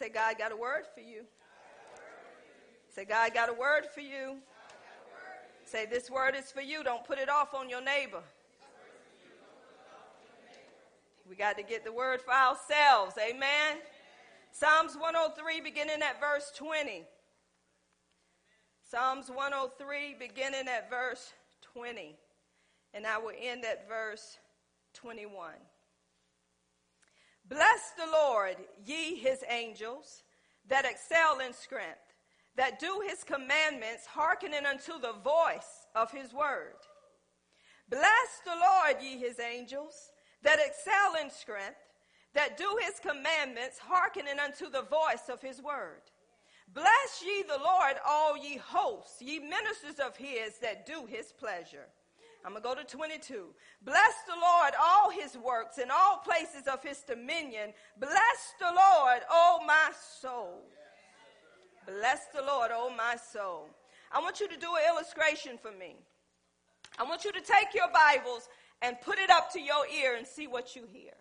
say, God got a word for you. Say, God got a word for you. Say, this word is for you. Don't put it off on your neighbor. We got to get the word for ourselves. Amen. Psalms 103, beginning at verse 20. Psalms 103, beginning at verse 20. And I will end at verse 21. Bless the Lord, ye his angels, that excel in strength, that do his commandments, hearkening unto the voice of his word. Bless the Lord, ye his angels, that excel in strength, that do his commandments, hearkening unto the voice of his word. Bless ye the Lord, all ye hosts, ye ministers of his that do his pleasure. I'm going to go to 22. Bless the Lord, all his works, in all places of his dominion. Bless the Lord, O my soul. Bless the Lord, O my soul. I want you to do an illustration for me. I want you to take your Bibles and put it up to your ear and see what you hear.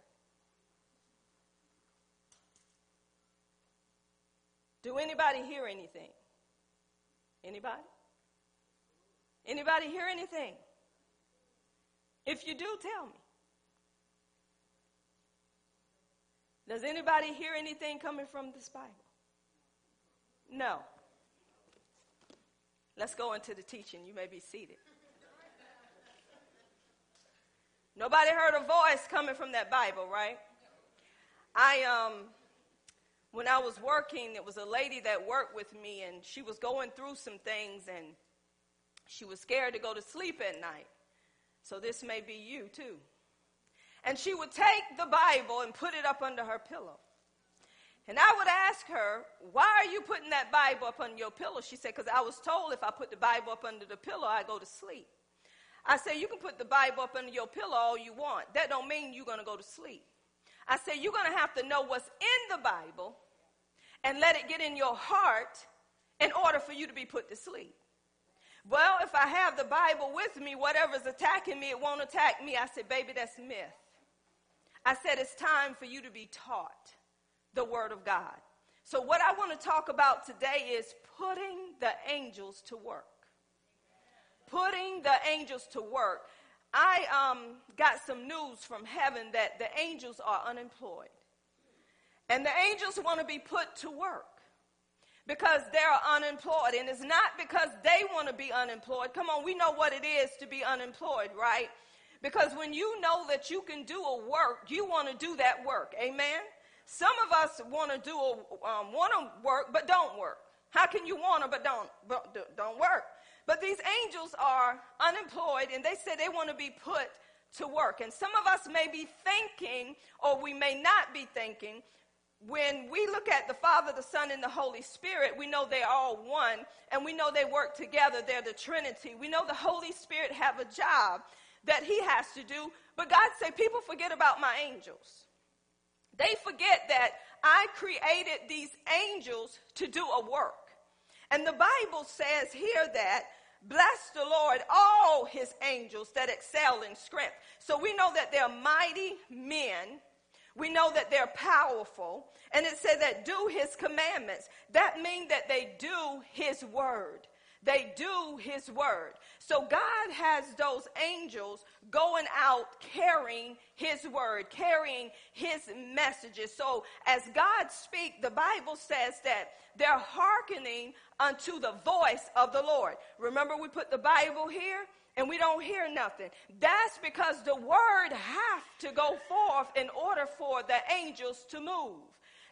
Do anybody hear anything? Anybody? Anybody hear anything? If you do, tell me. Does anybody hear anything coming from this Bible? No. Let's go into the teaching. You may be seated. Nobody heard a voice coming from that Bible, right? I um when I was working, it was a lady that worked with me and she was going through some things and she was scared to go to sleep at night. So this may be you too. And she would take the Bible and put it up under her pillow. And I would ask her, Why are you putting that Bible up under your pillow? She said, Because I was told if I put the Bible up under the pillow, I go to sleep. I said, You can put the Bible up under your pillow all you want. That don't mean you're going to go to sleep. I said, You're going to have to know what's in the Bible and let it get in your heart in order for you to be put to sleep. Well, if I have the Bible with me, whatever's attacking me, it won't attack me. I said, Baby, that's myth. I said, It's time for you to be taught the Word of God. So, what I want to talk about today is putting the angels to work. Putting the angels to work. I um, got some news from heaven that the angels are unemployed. And the angels want to be put to work because they're unemployed. And it's not because they want to be unemployed. Come on, we know what it is to be unemployed, right? Because when you know that you can do a work, you want to do that work. Amen? Some of us want to do a, um, want to work but don't work. How can you want to but don't but don't work? But these angels are unemployed and they say they want to be put to work. And some of us may be thinking or we may not be thinking when we look at the Father, the Son, and the Holy Spirit, we know they're all one, and we know they work together. They're the Trinity. We know the Holy Spirit have a job that He has to do. But God said, people forget about my angels. They forget that I created these angels to do a work. And the Bible says here that bless the Lord, all his angels that excel in strength. So we know that they're mighty men. We know that they're powerful. And it said that do his commandments. That means that they do his word. They do his word. So God has those angels going out carrying his word, carrying his messages. So as God speak, the Bible says that they're hearkening unto the voice of the Lord. Remember we put the Bible here? And we don't hear nothing. That's because the word has to go forth in order for the angels to move.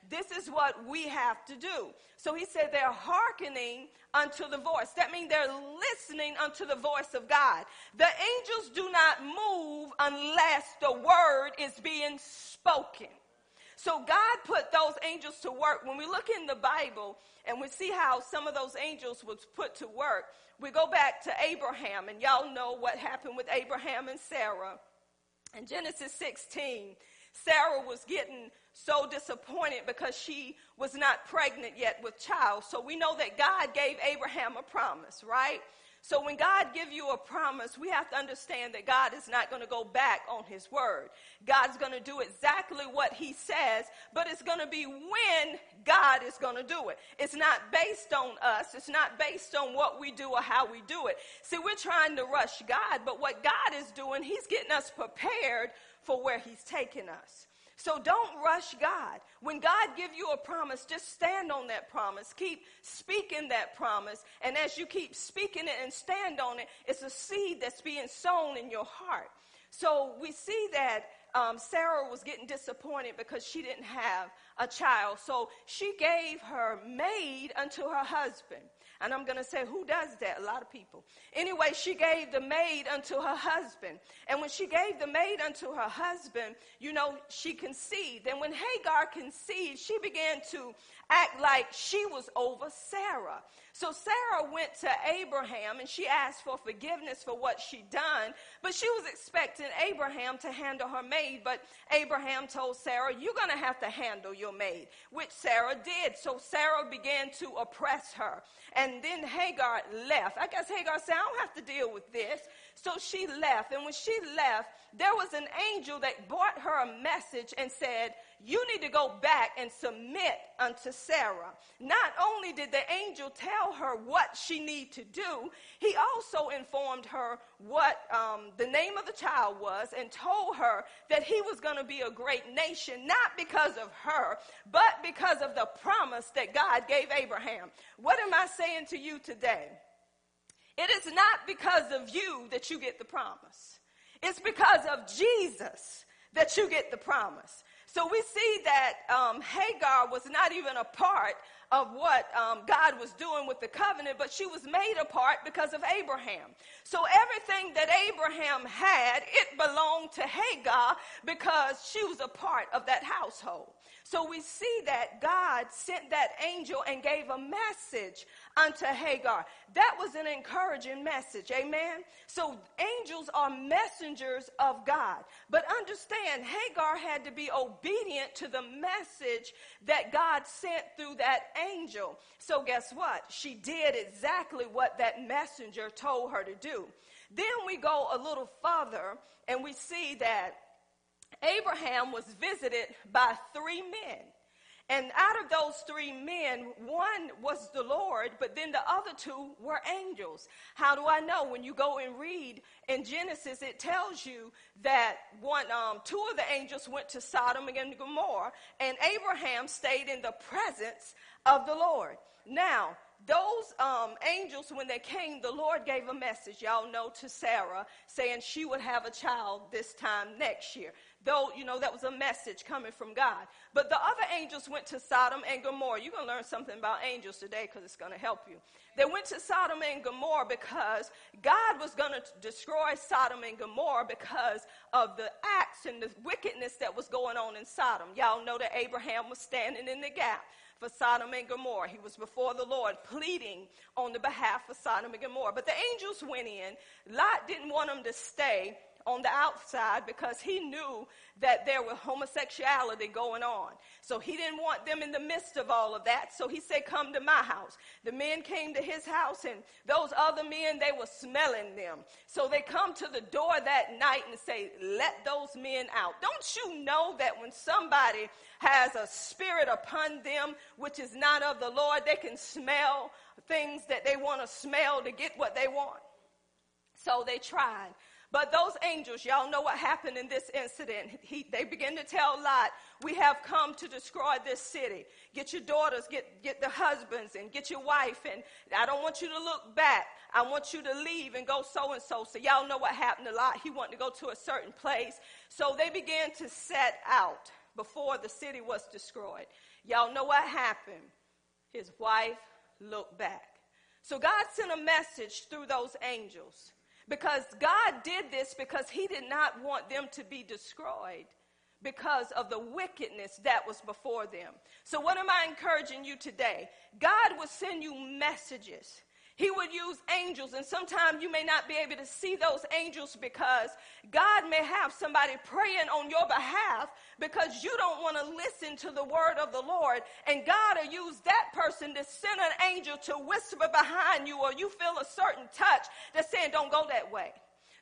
This is what we have to do. So he said they're hearkening unto the voice. That means they're listening unto the voice of God. The angels do not move unless the word is being spoken. So God put those angels to work. When we look in the Bible and we see how some of those angels was put to work, we go back to Abraham, and y'all know what happened with Abraham and Sarah. In Genesis 16, Sarah was getting so disappointed because she was not pregnant yet with child. So we know that God gave Abraham a promise, right? So when God give you a promise, we have to understand that God is not going to go back on his word. God's going to do exactly what he says, but it's going to be when God is going to do it. It's not based on us. It's not based on what we do or how we do it. See, we're trying to rush God, but what God is doing, he's getting us prepared for where he's taking us. So don't rush God. When God give you a promise, just stand on that promise. Keep speaking that promise. And as you keep speaking it and stand on it, it's a seed that's being sown in your heart. So we see that um, Sarah was getting disappointed because she didn't have a child. So she gave her maid unto her husband. And I'm going to say, who does that? A lot of people. Anyway, she gave the maid unto her husband. And when she gave the maid unto her husband, you know, she conceived. And when Hagar conceived, she began to act like she was over Sarah. So Sarah went to Abraham and she asked for forgiveness for what she'd done, but she was expecting Abraham to handle her maid. But Abraham told Sarah, You're going to have to handle your maid, which Sarah did. So Sarah began to oppress her. And then Hagar left. I guess Hagar said, I don't have to deal with this. So she left. And when she left, there was an angel that brought her a message and said, You need to go back and submit unto Sarah. Not only did the angel tell her what she need to do, he also informed her what um, the name of the child was and told her that he was going to be a great nation, not because of her, but because of the promise that God gave Abraham. What am I saying to you today? It is not because of you that you get the promise. It's because of Jesus that you get the promise. So we see that um, Hagar was not even a part of what um, God was doing with the covenant, but she was made a part because of Abraham. So everything that Abraham had, it belonged to Hagar because she was a part of that household. So we see that God sent that angel and gave a message unto Hagar. That was an encouraging message. Amen. So angels are messengers of God. But understand, Hagar had to be obedient to the message that God sent through that angel. So guess what? She did exactly what that messenger told her to do. Then we go a little further and we see that Abraham was visited by three men. And out of those three men, one was the Lord, but then the other two were angels. How do I know? When you go and read in Genesis, it tells you that one, um, two of the angels went to Sodom and Gomorrah, and Abraham stayed in the presence of the Lord. Now, those um, angels, when they came, the Lord gave a message, y'all know, to Sarah, saying she would have a child this time next year though, you know, that was a message coming from God. But the other angels went to Sodom and Gomorrah. You're going to learn something about angels today because it's going to help you. They went to Sodom and Gomorrah because God was going to destroy Sodom and Gomorrah because of the acts and the wickedness that was going on in Sodom. Y'all know that Abraham was standing in the gap for Sodom and Gomorrah. He was before the Lord pleading on the behalf of Sodom and Gomorrah. But the angels went in. Lot didn't want them to stay on the outside because he knew that there was homosexuality going on. So he didn't want them in the midst of all of that. So he said, Come to my house. The men came to his house, and those other men, they were smelling them. So they come to the door that night and say, Let those men out. Don't you know that when somebody has a spirit upon them which is not of the Lord, they can smell things that they want to smell to get what they want? So they tried. But those angels, y'all know what happened in this incident. He, they begin to tell Lot, We have come to destroy this city. Get your daughters, get, get the husbands, and get your wife. And I don't want you to look back. I want you to leave and go so and so. So, y'all know what happened to Lot. He wanted to go to a certain place. So, they began to set out before the city was destroyed. Y'all know what happened. His wife looked back. So, God sent a message through those angels because God did this because he did not want them to be destroyed because of the wickedness that was before them. So, what am I encouraging you today? God will send you messages. He would use angels, and sometimes you may not be able to see those angels because God may have somebody praying on your behalf because you don't want to listen to the word of the Lord. And God will use that person to send an angel to whisper behind you, or you feel a certain touch that's saying, Don't go that way.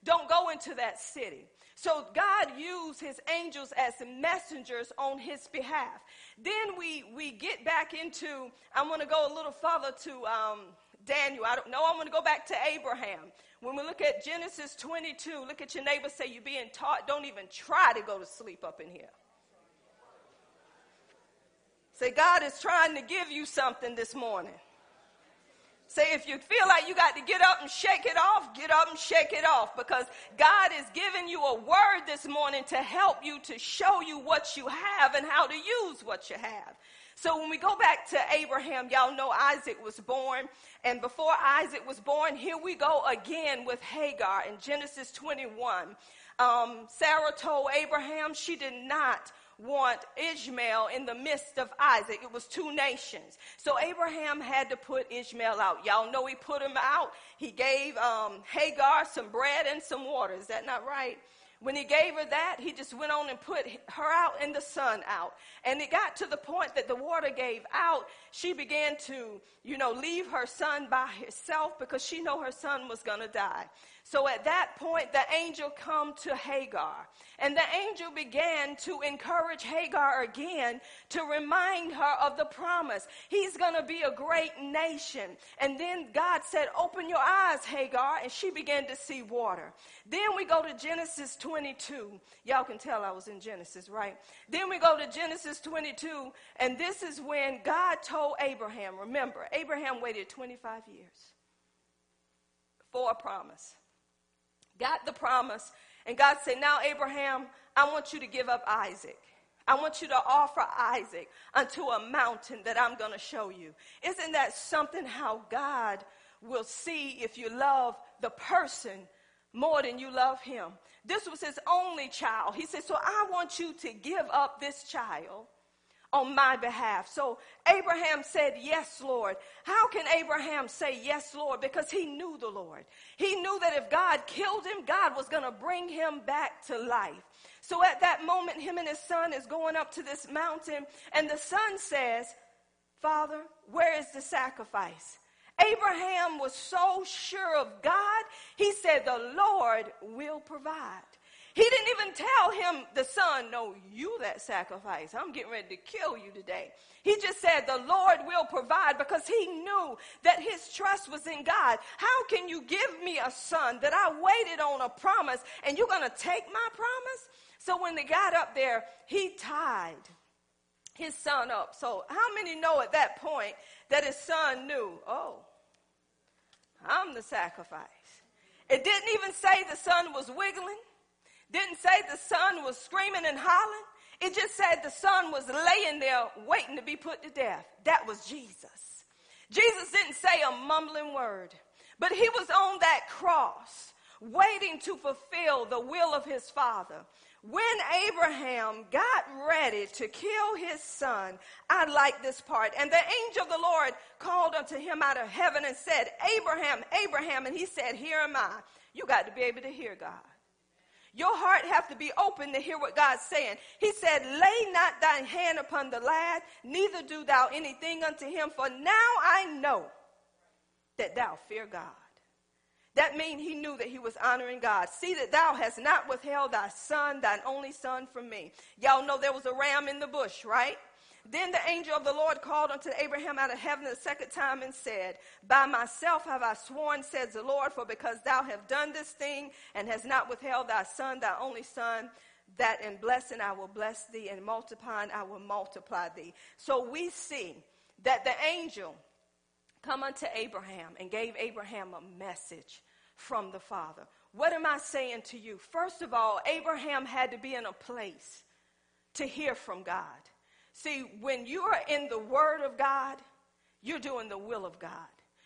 Don't go into that city. So God used his angels as messengers on his behalf. Then we, we get back into, I want to go a little further to um, Daniel. I don't know. I want to go back to Abraham. When we look at Genesis 22, look at your neighbor, say, You're being taught, don't even try to go to sleep up in here. Say, God is trying to give you something this morning. Say, if you feel like you got to get up and shake it off, get up and shake it off because God is giving you a word this morning to help you, to show you what you have and how to use what you have. So when we go back to Abraham, y'all know Isaac was born. And before Isaac was born, here we go again with Hagar in Genesis 21. Um, Sarah told Abraham she did not want Ishmael in the midst of Isaac. It was two nations. So Abraham had to put Ishmael out. Y'all know he put him out. He gave um, Hagar some bread and some water. Is that not right? When he gave her that, he just went on and put her out and the son out. And it got to the point that the water gave out. She began to, you know, leave her son by herself because she know her son was going to die. So at that point, the angel come to Hagar. And the angel began to encourage Hagar again to remind her of the promise. He's going to be a great nation. And then God said, Open your eyes, Hagar. And she began to see water. Then we go to Genesis 22. Y'all can tell I was in Genesis, right? Then we go to Genesis 22. And this is when God told Abraham, remember, Abraham waited 25 years for a promise got the promise, and God said, Now, Abraham, I want you to give up Isaac. I want you to offer Isaac unto a mountain that I'm going to show you. Isn't that something how God will see if you love the person more than you love him? This was his only child. He said, So I want you to give up this child on my behalf. So Abraham said, Yes, Lord. How can Abraham say, Yes, Lord? Because he knew the Lord. He knew that if God killed him, God was going to bring him back to life. So at that moment, him and his son is going up to this mountain, and the son says, Father, where is the sacrifice? Abraham was so sure of God, he said, The Lord will provide. He didn't even tell him, the son, no, you that sacrifice. I'm getting ready to kill you today. He just said, the Lord will provide because he knew that his trust was in God. How can you give me a son that I waited on a promise and you're going to take my promise? So when they got up there, he tied his son up. So how many know at that point that his son knew, oh, I'm the sacrifice? It didn't even say the son was wiggling. Didn't say the son was screaming and hollering. It just said the son was laying there waiting to be put to death. That was Jesus. Jesus didn't say a mumbling word, but he was on that cross waiting to fulfill the will of his father. When Abraham got ready to kill his son, I like this part. And the angel of the Lord called unto him out of heaven and said, Abraham, Abraham. And he said, Here am I. You got to be able to hear God. Your heart have to be open to hear what God's saying. He said, lay not thy hand upon the lad, neither do thou anything unto him, for now I know that thou fear God. That means he knew that he was honoring God. See that thou hast not withheld thy son, thine only son from me. Y'all know there was a ram in the bush, right? Then the angel of the Lord called unto Abraham out of heaven the second time and said, By myself have I sworn, says the Lord, for because thou have done this thing and hast not withheld thy son, thy only son, that in blessing I will bless thee, and multiplying I will multiply thee. So we see that the angel come unto Abraham and gave Abraham a message from the Father. What am I saying to you? First of all, Abraham had to be in a place to hear from God. See, when you are in the Word of God, you're doing the will of God.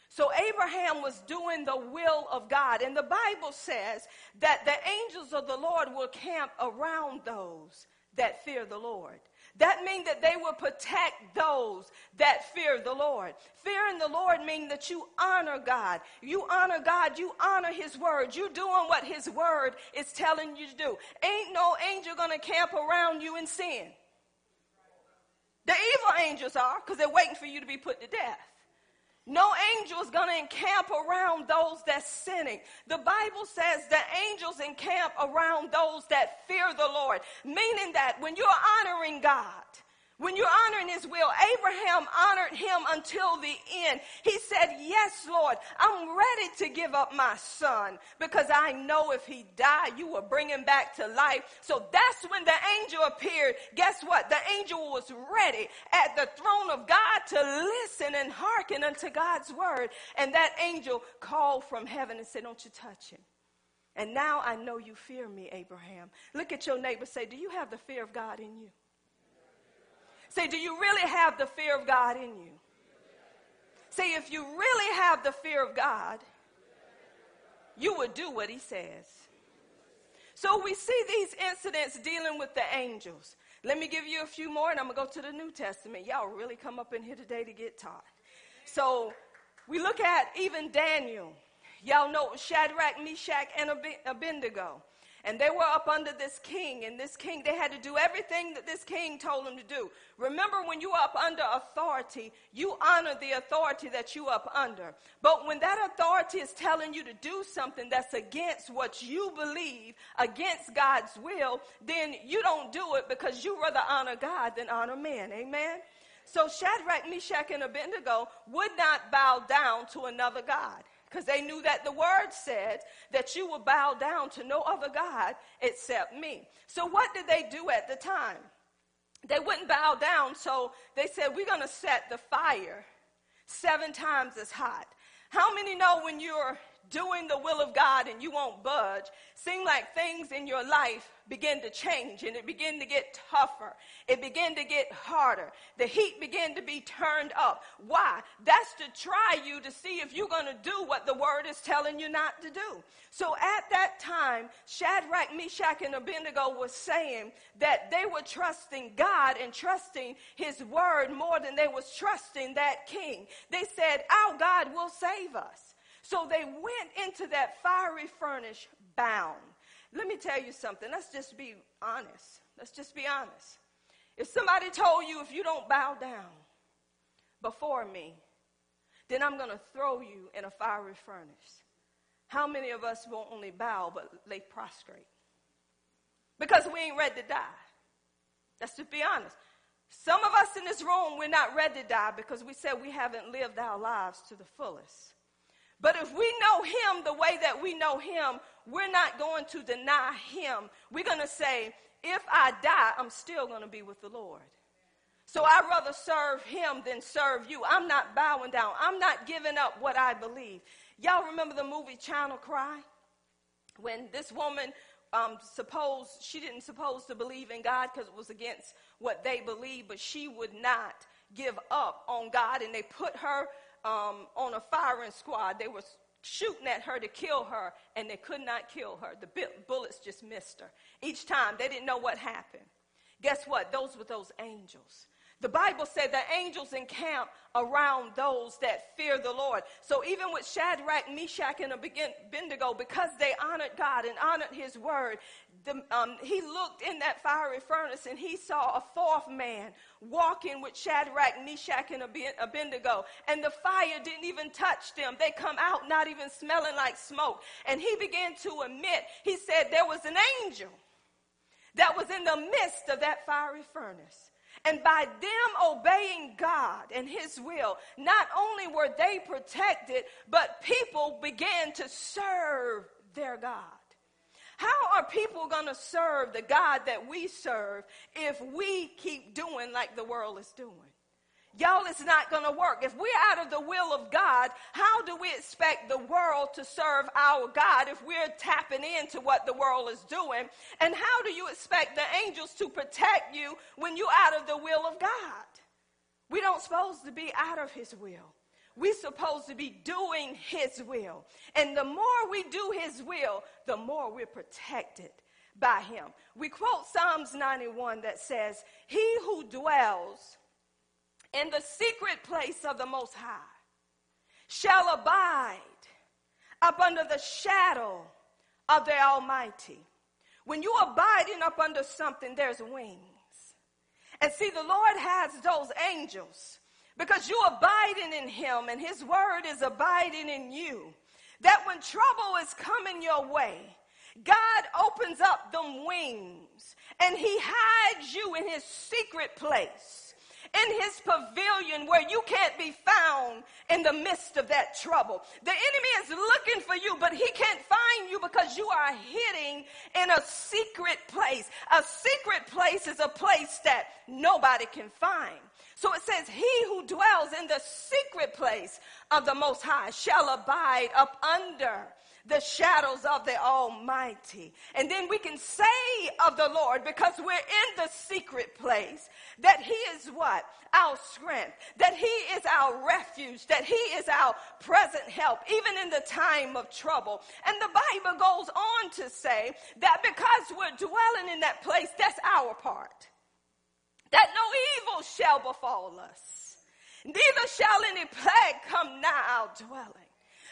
So Abraham was doing the will of God. And the Bible says that the angels of the Lord will camp around those that fear the Lord. That means that they will protect those that fear the Lord. Fearing the Lord means that you honor God. You honor God, you honor His word. You're doing what His word is telling you to do. Ain't no angel gonna camp around you in sin. The evil angels are, because they're waiting for you to be put to death. No angel is going to encamp around those that's sinning. The Bible says the angels encamp around those that fear the Lord, meaning that when you're honoring God, when you're honoring his will, Abraham honored him until the end. He said, Yes, Lord, I'm ready to give up my son because I know if he died, you will bring him back to life. So that's when the angel appeared. Guess what? The angel was ready at the throne of God to listen and hearken unto God's word. And that angel called from heaven and said, Don't you touch him. And now I know you fear me, Abraham. Look at your neighbor, say, Do you have the fear of God in you? Say, do you really have the fear of God in you? Say, if you really have the fear of God, you would do what he says. So we see these incidents dealing with the angels. Let me give you a few more and I'm going to go to the New Testament. Y'all really come up in here today to get taught. So we look at even Daniel. Y'all know Shadrach, Meshach, and Abednego. And they were up under this king, and this king, they had to do everything that this king told them to do. Remember, when you are up under authority, you honor the authority that you are up under. But when that authority is telling you to do something that's against what you believe, against God's will, then you don't do it because you rather honor God than honor man. Amen? So Shadrach, Meshach, and Abednego would not bow down to another God because they knew that the word said that you will bow down to no other God except me. So, what did they do at the time? They wouldn't bow down, so they said, We're going to set the fire seven times as hot. How many know when you're doing the will of God and you won't budge, seem like things in your life begin to change and it begin to get tougher. It begin to get harder. The heat begin to be turned up. Why? That's to try you to see if you're going to do what the word is telling you not to do. So at that time, Shadrach, Meshach, and Abednego was saying that they were trusting God and trusting his word more than they was trusting that king. They said, our God will save us. So they went into that fiery furnace bound. Let me tell you something. Let's just be honest. Let's just be honest. If somebody told you if you don't bow down before me, then I'm going to throw you in a fiery furnace. How many of us won't only bow but lay prostrate? Because we ain't ready to die. Let's just be honest. Some of us in this room, we're not ready to die because we said we haven't lived our lives to the fullest. But if we know him the way that we know him, we're not going to deny him. We're going to say, if I die, I'm still going to be with the Lord. So I'd rather serve him than serve you. I'm not bowing down. I'm not giving up what I believe. Y'all remember the movie China Cry? When this woman um, supposed, she didn't suppose to believe in God because it was against what they believed, but she would not give up on God and they put her um, on a firing squad. They were shooting at her to kill her, and they could not kill her. The bullets just missed her. Each time, they didn't know what happened. Guess what? Those were those angels. The Bible said that angels encamp around those that fear the Lord. So even with Shadrach, Meshach, and Abednego, because they honored God and honored his word, the, um, he looked in that fiery furnace and he saw a fourth man walking with Shadrach, Meshach, and Abednego. And the fire didn't even touch them. They come out not even smelling like smoke. And he began to admit, he said there was an angel that was in the midst of that fiery furnace. And by them obeying God and His will, not only were they protected, but people began to serve their God. How are people going to serve the God that we serve if we keep doing like the world is doing? Y'all, it's not going to work. If we're out of the will of God, how do we expect the world to serve our God if we're tapping into what the world is doing? And how do you expect the angels to protect you when you're out of the will of God? We don't supposed to be out of his will. We're supposed to be doing his will. And the more we do his will, the more we're protected by him. We quote Psalms 91 that says, He who dwells in the secret place of the Most High shall abide up under the shadow of the Almighty. When you abiding up under something, there's wings. And see, the Lord has those angels because you abiding in him and his word is abiding in you. That when trouble is coming your way, God opens up them wings and he hides you in his secret place in his pavilion where you can't be found in the midst of that trouble. The enemy is looking for you, but he can't find you because you are hiding in a secret place. A secret place is a place that nobody can find. So it says, He who dwells in the secret place of the Most High shall abide up under the shadows of the Almighty. And then we can say of the Lord, because we're in the secret place, that He is what? Our strength, that He is our refuge, that He is our present help, even in the time of trouble. And the Bible goes on to say that because we're dwelling in that place, that's our part. That no evil shall befall us, neither shall any plague come nigh our dwelling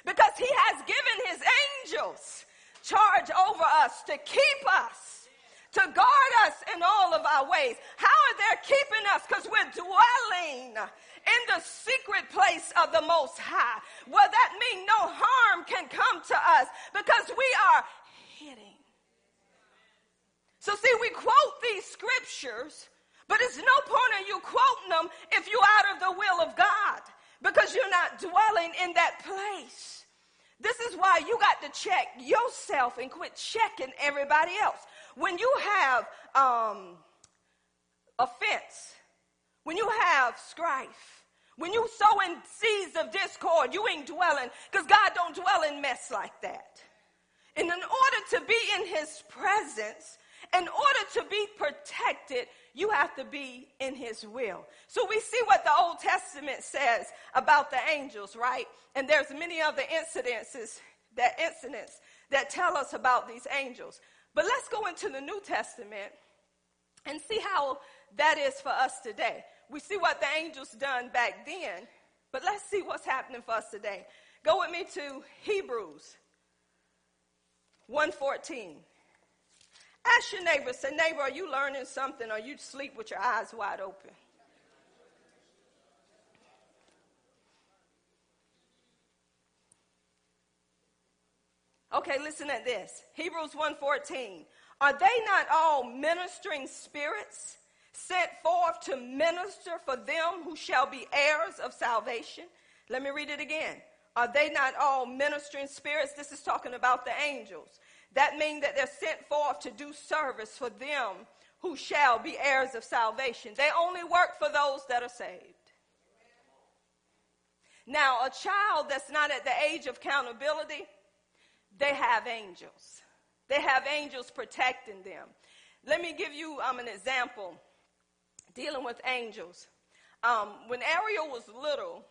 because he has given his angels charge over us to keep us, to guard us in all of our ways. How are they keeping us? Because we're dwelling in the secret place of the Most High. Well, that means no harm can come to us because we are hidden. So, see, we quote these scriptures, but it's no point in you quoting them if you're out of the will of God because you're not dwelling in that place. This is why you got to check yourself and quit checking everybody else. When you have um, offense, when you have strife, when you sow in seeds of discord, you ain't dwelling because God don't dwell in mess like that. And in order to be in his presence, in order to be protected, you have to be in his will. So we see what the Old Testament says about the angels, right? And there's many other incidences that incidents that tell us about these angels. But let's go into the New Testament and see how that is for us today. We see what the angels done back then, but let's see what's happening for us today. Go with me to Hebrews 114. Ask your neighbor, say, neighbor, are you learning something or you sleep with your eyes wide open? Okay, listen at this. Hebrews 1:14. Are they not all ministering spirits sent forth to minister for them who shall be heirs of salvation? Let me read it again. Are they not all ministering spirits? This is talking about the angels that means that they're sent forth to do service for them who shall be heirs of salvation. They only work for those that are saved. Now, a child that's not at the age of accountability, they have angels. They have angels protecting them. Let me give you um, an example dealing with angels. Um, when Ariel was little,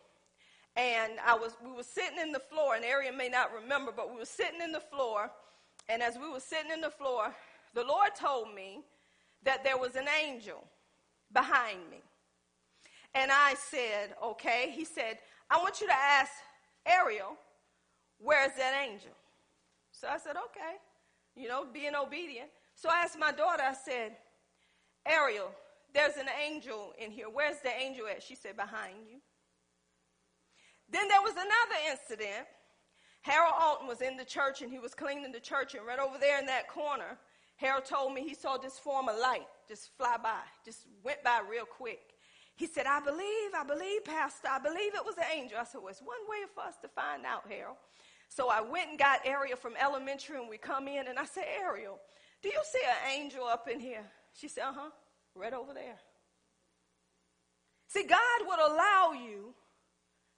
and I was, we were sitting in the floor, and Ariel may not remember, but we were sitting in the floor, and as we were sitting in the floor, the Lord told me that there was an angel behind me. And I said, okay. He said, I want you to ask Ariel, where's that angel? So I said, okay. You know, being obedient. So I asked my daughter, I said, Ariel, there's an angel in here. Where's the angel at? She said, behind you. Then there was another incident Harold Alton was in the church and he was cleaning the church, and right over there in that corner, Harold told me he saw this form of light just fly by, just went by real quick. He said, I believe, I believe, Pastor, I believe it was an angel. I said, Well, it's one way for us to find out, Harold. So I went and got Ariel from elementary, and we come in, and I said, Ariel, do you see an angel up in here? She said, Uh huh, right over there. See, God would allow you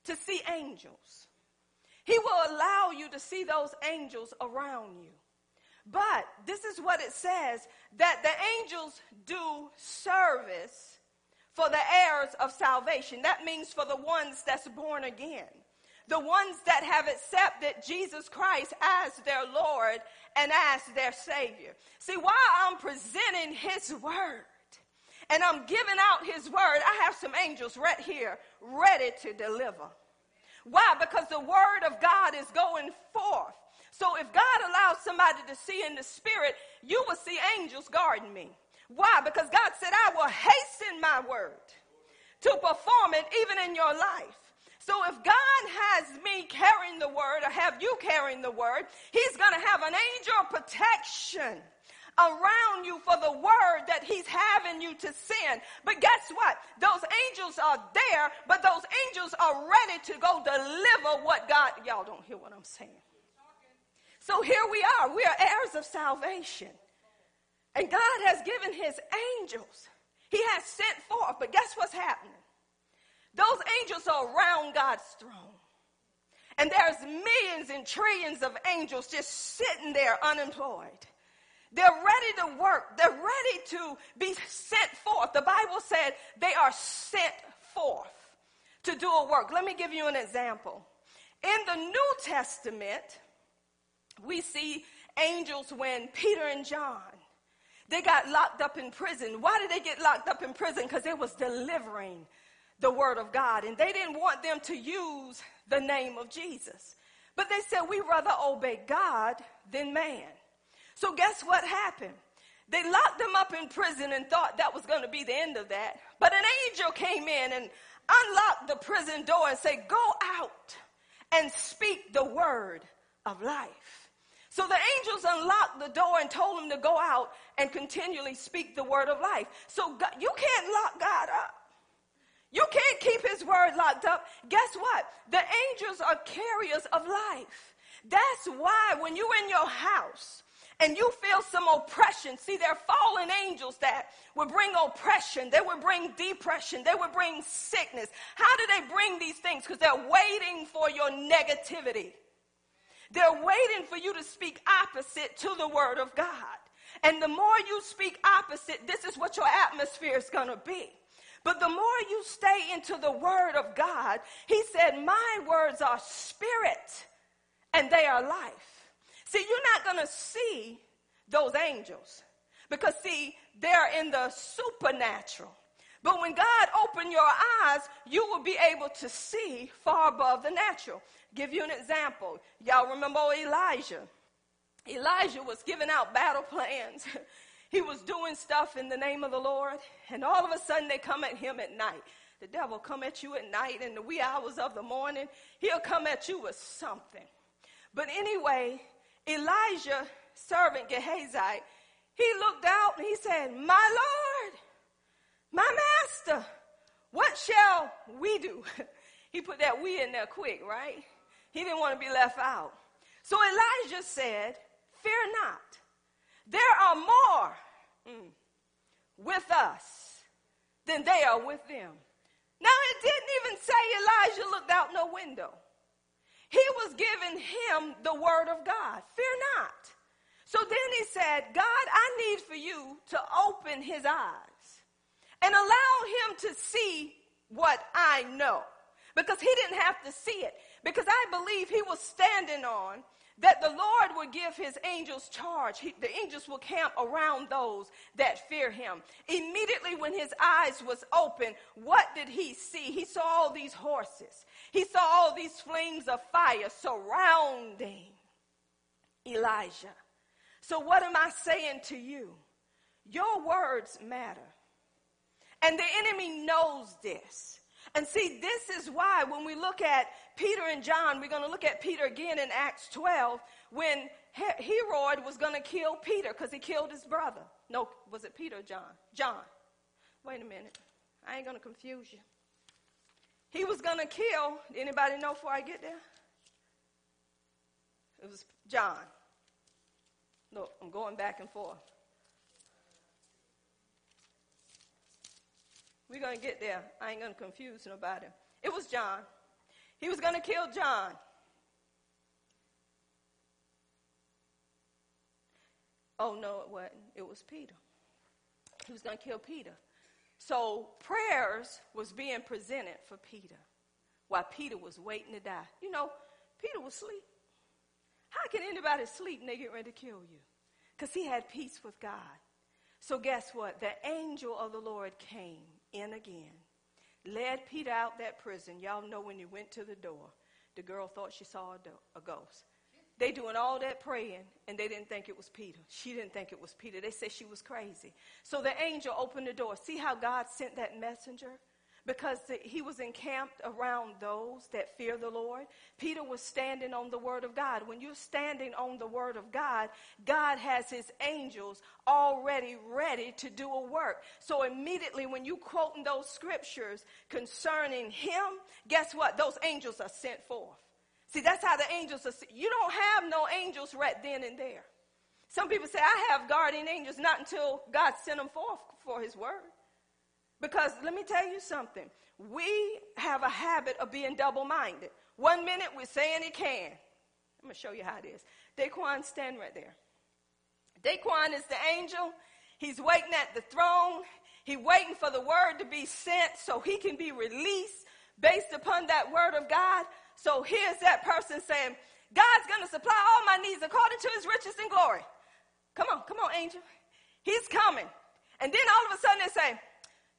to see angels. He will allow you to see those angels around you. But this is what it says that the angels do service for the heirs of salvation. That means for the ones that's born again. the ones that have accepted Jesus Christ as their Lord and as their Savior. See, while I'm presenting His Word and I'm giving out His Word, I have some angels right here ready to deliver. Why? Because the Word of God is going forth. So if God allows somebody to see in the Spirit, you will see angels guarding me. Why? Because God said, I will hasten my word to perform it even in your life. So if God has me carrying the word or have you carrying the word, he's going to have an angel protection around you for the word that he's having you to send. But guess what? Those angels are there, but those angels are ready to go deliver what God, y'all don't hear what I'm saying. So here we are. We are heirs of salvation. And God has given his angels. He has sent forth. But guess what's happening? Those angels are around God's throne. And there's millions and trillions of angels just sitting there unemployed. They're ready to work. They're ready to be sent forth. The Bible said they are sent forth to do a work. Let me give you an example. In the New Testament, we see angels when Peter and John they got locked up in prison. Why did they get locked up in prison? Because they was delivering the word of God. And they didn't want them to use the name of Jesus. But they said, we rather obey God than man. So guess what happened? They locked them up in prison and thought that was going to be the end of that. But an angel came in and unlocked the prison door and said, go out and speak the word of life. So the angels unlocked the door and told him to go out and continually speak the word of life. So God, you can't lock God up. You can't keep his word locked up. Guess what? The angels are carriers of life. That's why when you're in your house and you feel some oppression, see, they're fallen angels that would bring oppression, they would bring depression, they would bring sickness. How do they bring these things? Because they're waiting for your negativity. They're waiting for you to speak opposite to the word of God. And the more you speak opposite, this is what your atmosphere is going to be. But the more you stay into the word of God, he said, My words are spirit and they are life. See, you're not going to see those angels because, see, they're in the supernatural. But when God opened your eyes, you will be able to see far above the natural. Give you an example. Y'all remember Elijah? Elijah was giving out battle plans. he was doing stuff in the name of the Lord, and all of a sudden they come at him at night. The devil come at you at night in the wee hours of the morning. He'll come at you with something. But anyway, Elijah, servant Gehazi, he looked out and he said, My Lord, my master, what shall we do? he put that we in there quick, right? He didn't want to be left out. So Elijah said, Fear not. There are more mm, with us than they are with them. Now, it didn't even say Elijah looked out no window. He was giving him the word of God. Fear not. So then he said, God, I need for you to open his eyes and allow him to see what I know. Because he didn't have to see it. Because I believe he was standing on that the Lord would give his angels charge. He, the angels will camp around those that fear him. Immediately when his eyes was open, what did he see? He saw all these horses. He saw all these flames of fire surrounding Elijah. So what am I saying to you? Your words matter. And the enemy knows this. And see, this is why when we look at Peter and John, we're going to look at Peter again in Acts 12 when Herod was going to kill Peter because he killed his brother. No, was it Peter or John? John. Wait a minute. I ain't going to confuse you. He was going to kill, anybody know before I get there? It was John. Look, I'm going back and forth. We're going to get there. I ain't going to confuse nobody. It was John. He was going to kill John. Oh, no, it wasn't. It was Peter. He was going to kill Peter. So prayers was being presented for Peter. while Peter was waiting to die. You know, Peter was asleep. How can anybody sleep and they get ready to kill you? Because he had peace with God. So guess what? The angel of the Lord came in again, led Peter out that prison. Y'all know when he went to the door, the girl thought she saw a, ghost. They doing all that praying, and they didn't think it was Peter. She didn't think it was Peter. They said she was crazy. So the angel opened the door. See how God sent that messenger? Because he was encamped around those that fear the Lord. Peter was standing on the word of God. When you're standing on the word of God, God has his angels already ready to do a work. So immediately when you quoting those scriptures concerning him, guess what? Those angels are sent forth. See, that's how the angels are. You don't have no angels right then and there. Some people say, I have guardian angels, not until God sent them forth for his word. Because let me tell you something. We have a habit of being double minded. One minute we're saying he can. I'm going to show you how it is. Daquan, stand right there. Daquan is the angel. He's waiting at the throne. He's waiting for the word to be sent so he can be released based upon that word of God. So here's that person saying, God's going to supply all my needs according to his riches and glory. Come on, come on, angel. He's coming. And then all of a sudden they say,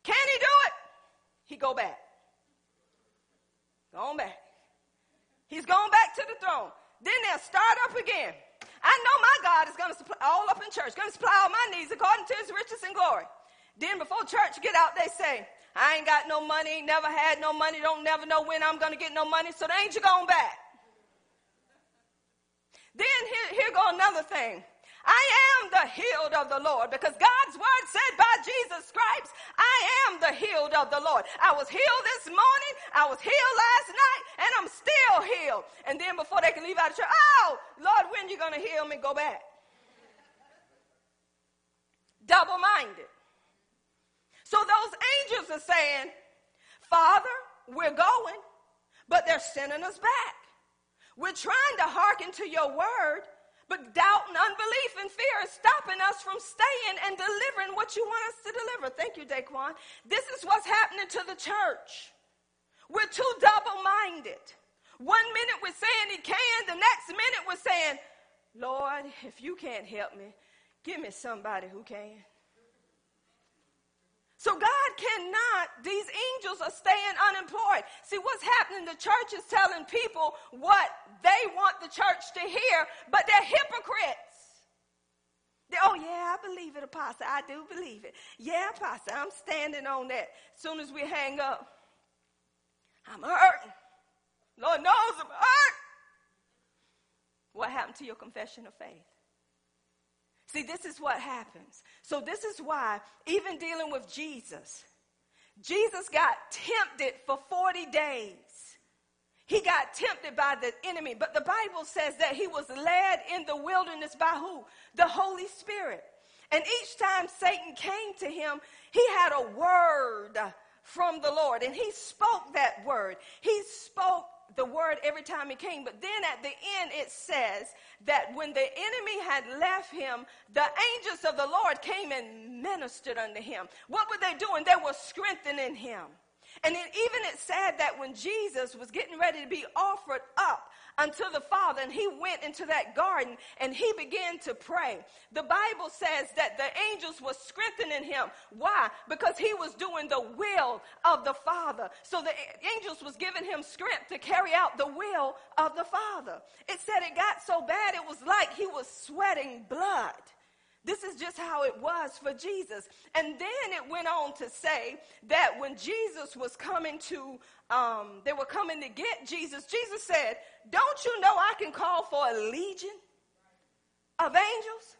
can he do it? He go back. Going back. He's going back to the throne. Then they'll start up again. I know my God is going to supply all up in church, going to supply all my needs according to his riches and glory. Then before church get out, they say, I ain't got no money, never had no money, don't never know when I'm going to get no money, so they ain't going back. Then here, here go another thing. I am the healed of the Lord because God's word said by Jesus Christ, I am the healed of the Lord. I was healed this morning, I was healed last night, and I'm still healed. And then before they can leave out of church, oh, Lord, when you going to heal me? Go back. Double minded. So those angels are saying, Father, we're going, but they're sending us back. We're trying to hearken to your word, but doubt and unbelief and fear is stopping us from staying and delivering what you want us to deliver. Thank you, Daquan. This is what's happening to the church. We're too double minded. One minute we're saying he can, the next minute we're saying, Lord, if you can't help me, give me somebody who can. So God cannot, these angels are staying unemployed. See, what's happening, the church is telling people what they want the church to hear, but they're hypocrites. They, oh, yeah, I believe it, Apostle. I do believe it. Yeah, Apostle, I'm standing on that. As soon as we hang up, I'm hurting. Lord knows I'm hurt. What happened to your confession of faith? See, this is what happens. So, this is why, even dealing with Jesus, Jesus got tempted for 40 days. He got tempted by the enemy, but the Bible says that he was led in the wilderness by who? The Holy Spirit. And each time Satan came to him, he had a word from the Lord, and he spoke that word. He spoke the word every time he came. But then at the end, it says that when the enemy had left him, the angels of the Lord came and ministered unto him. What were they doing? They were strengthening him. And then even it said that when Jesus was getting ready to be offered up unto the Father, and he went into that garden and he began to pray. The Bible says that the angels were strengthening him. Why? Because he was doing the will of the Father. So the angels was giving him strength to carry out the will of the Father. It said it got so bad it was like he was sweating blood. This is just how it was for Jesus. And then it went on to say that when Jesus was coming to, um, they were coming to get Jesus, Jesus said, Don't you know I can call for a legion of angels?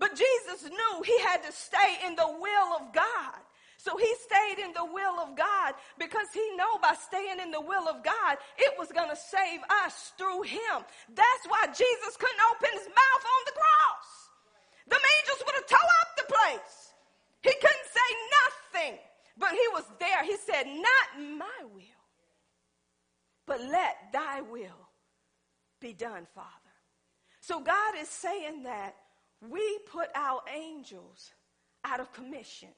But Jesus knew he had to stay in the will of God. So he stayed in the will of God because he knew by staying in the will of God, it was going to save us through him. That's why Jesus couldn't open his mouth on the cross. The angels would have tore up the place. He couldn't say nothing, but he was there. He said, Not my will, but let thy will be done, Father. So God is saying that we put our angels out of commission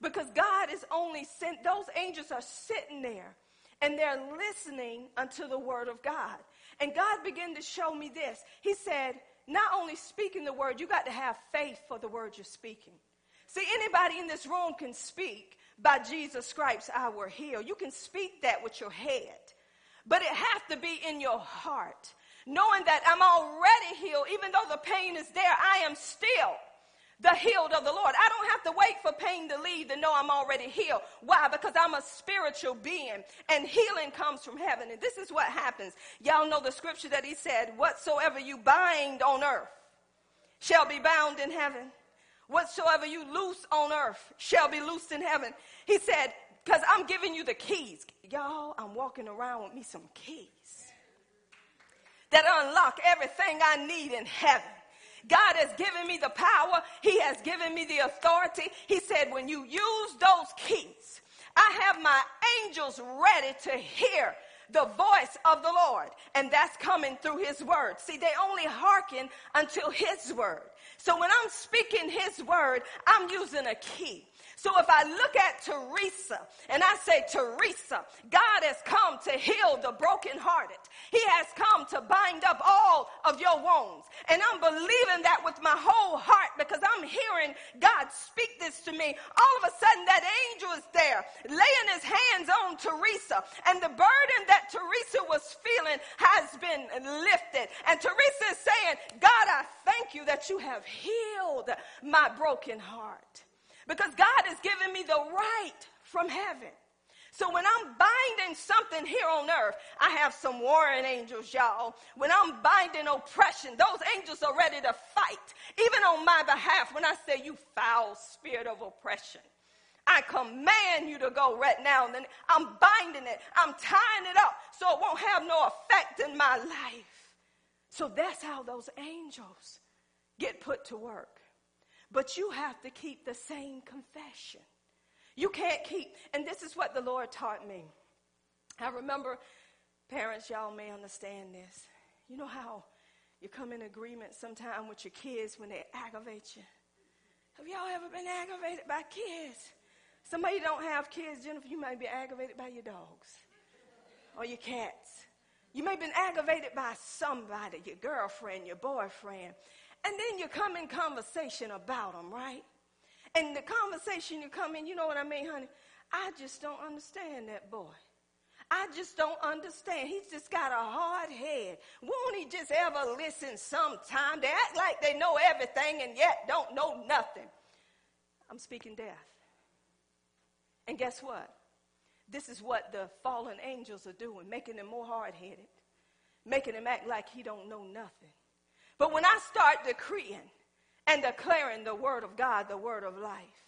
because God is only sent, those angels are sitting there and they're listening unto the word of God. And God began to show me this. He said, not only speaking the word, you got to have faith for the word you're speaking. See, anybody in this room can speak, by Jesus' stripes I were healed. You can speak that with your head, but it has to be in your heart. Knowing that I'm already healed, even though the pain is there, I am still the healed of the Lord. I don't have to wait for pain to leave to know I'm already healed. Why? Because I'm a spiritual being and healing comes from heaven. And this is what happens. Y'all know the scripture that he said, Whatsoever you bind on earth shall be bound in heaven. Whatsoever you loose on earth shall be loosed in heaven. He said, Because I'm giving you the keys. Y'all, I'm walking around with me some keys that unlock everything I need in heaven. God has given me the power. He has given me the authority. He said, when you use those keys, I have my angels ready to hear the voice of the Lord. And that's coming through his word. See, they only hearken until his word. So when I'm speaking his word, I'm using a key. So if I look at Teresa and I say, Teresa, God has come to heal the brokenhearted. He has come to bind up all of your wounds. And I'm believing that with my whole heart because I'm hearing God speak this to me. All of a sudden, that angel is there laying his hands on Teresa. And the burden that Teresa was feeling has been lifted. And Teresa is saying, God, I thank you that you have healed my broken heart because God has given me the right from heaven. So when I'm binding something here on earth, I have some warring angels, y'all. When I'm binding oppression, those angels are ready to fight, even on my behalf. When I say, You foul spirit of oppression, I command you to go right now. And then I'm binding it, I'm tying it up so it won't have no effect in my life. So that's how those angels get put to work. But you have to keep the same confession. You can't keep, and this is what the Lord taught me. I remember, parents, y'all may understand this. You know how you come in agreement sometime with your kids when they aggravate you? Have y'all ever been aggravated by kids? Somebody don't have kids, Jennifer, you might be aggravated by your dogs or your cats. You may have been aggravated by somebody, your girlfriend, your boyfriend. And then you come in conversation about them, right? And the conversation you come in, you know what I mean, honey? I just don't understand that boy. I just don't understand. He's just got a hard head. Won't he just ever listen sometime? They act like they know everything and yet don't know nothing. I'm speaking death. And guess what? This is what the fallen angels are doing, making him more hard-headed, making him act like he don't know nothing. But when I start decreeing and declaring the word of God, the word of life,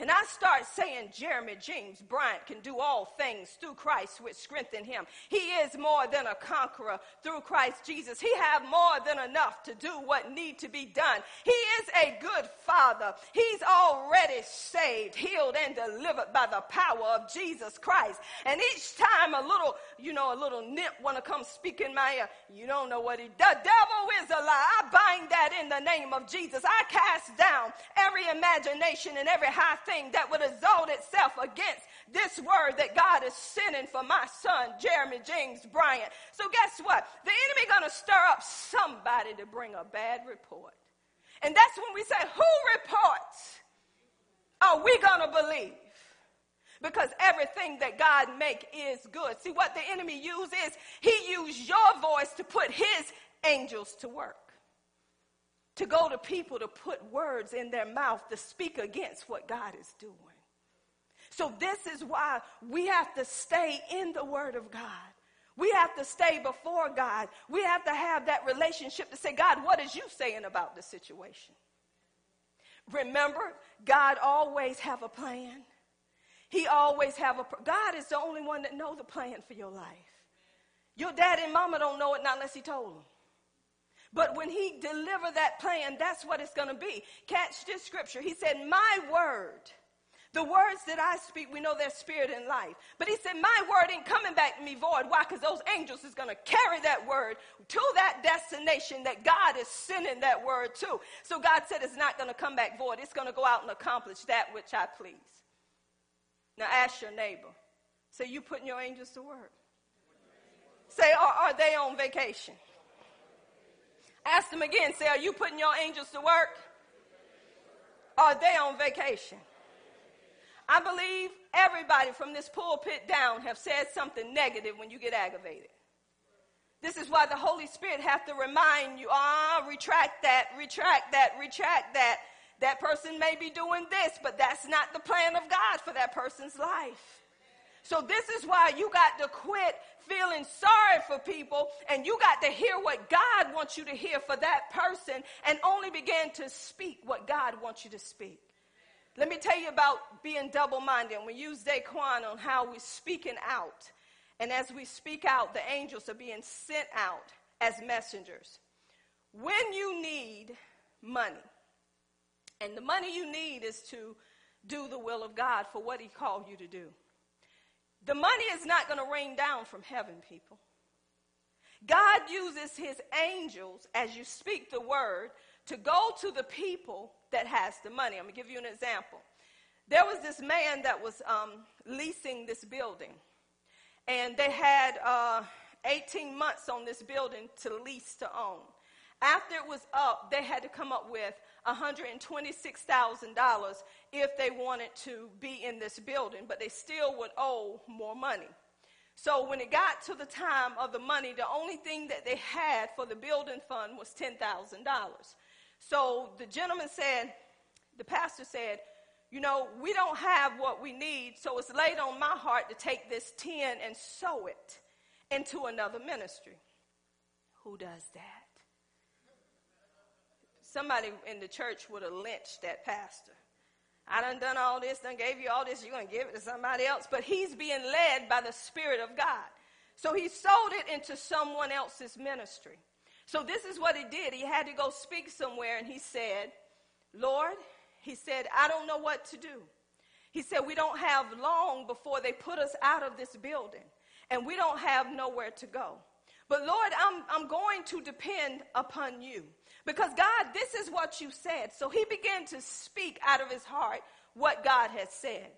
and I start saying Jeremy James Bryant can do all things through Christ which strengthen him. He is more than a conqueror through Christ Jesus. He have more than enough to do what need to be done. He is a good father. He's already saved, healed, and delivered by the power of Jesus Christ. And each time a little, you know, a little nip want to come speak in my ear, you don't know what he does. Devil is a lie. I bind that in the name of Jesus. I cast down every imagination and every high thing that would exalt itself against this word that God is sending for my son, Jeremy James Bryant. So guess what? The enemy gonna stir up somebody to bring a bad report. And that's when we say, who reports are we gonna believe? Because everything that God make is good. See what the enemy uses? He used your voice to put his angels to work to go to people to put words in their mouth to speak against what God is doing. So, this is why we have to stay in the Word of God. We have to stay before God. We have to have that relationship to say, God, what is you saying about the situation? Remember, God always have a plan. He always have a God is the only one that know the plan for your life. Your dad and mama don't know it not unless he told them. But when he deliver that plan, that's what it's going to be. Catch this scripture. He said, my word, the words that I speak, we know they're spirit and life. But he said, my word ain't coming back to me void. Why? Because those angels is going to carry that word to that destination that God is sending that word to. So God said it's not going to come back void. It's going to go out and accomplish that which I please. Now ask your neighbor, Say, you putting your angels to work. Say, are, are they on vacation? Ask them again. Say, are you putting your angels to work? Are they on vacation? I believe everybody from this pulpit down have said something negative when you get aggravated. This is why the Holy Spirit have to remind you, ah, oh, retract that, retract that, retract that. That person may be doing this, but that's not the plan of God for that person's life. So this is why you got to quit feeling sorry for people and you got to hear what God wants you to hear for that person and only begin to speak what God wants you to speak. Let me tell you about being double minded. We use Daquan on how we're speaking out. And as we speak out, the angels are being sent out as messengers. When you need money, and the money you need is to do the will of God for what He called you to do. The money is not going to rain down from heaven, people. God uses His angels as you speak the word to go to the people that has the money. I'm going to give you an example. There was this man that was um, leasing this building, and they had uh, 18 months on this building to lease to own. After it was up, they had to come up with $126,000 if they wanted to be in this building, but they still would owe more money. So when it got to the time of the money, the only thing that they had for the building fund was $10,000. So the gentleman said, the pastor said, you know, we don't have what we need, so it's laid on my heart to take this 10 and sow it into another ministry. Who does that? Somebody in the church would have lynched that pastor. I done done all this, done gave you all this, you're going to give it to somebody else. But he's being led by the Spirit of God. So he sold it into someone else's ministry. So this is what he did. He had to go speak somewhere, and he said, Lord, he said, I don't know what to do. He said, We don't have long before they put us out of this building, and we don't have nowhere to go. But Lord, I'm, I'm going to depend upon you. Because God, this is what you said. So he began to speak out of his heart what God had said.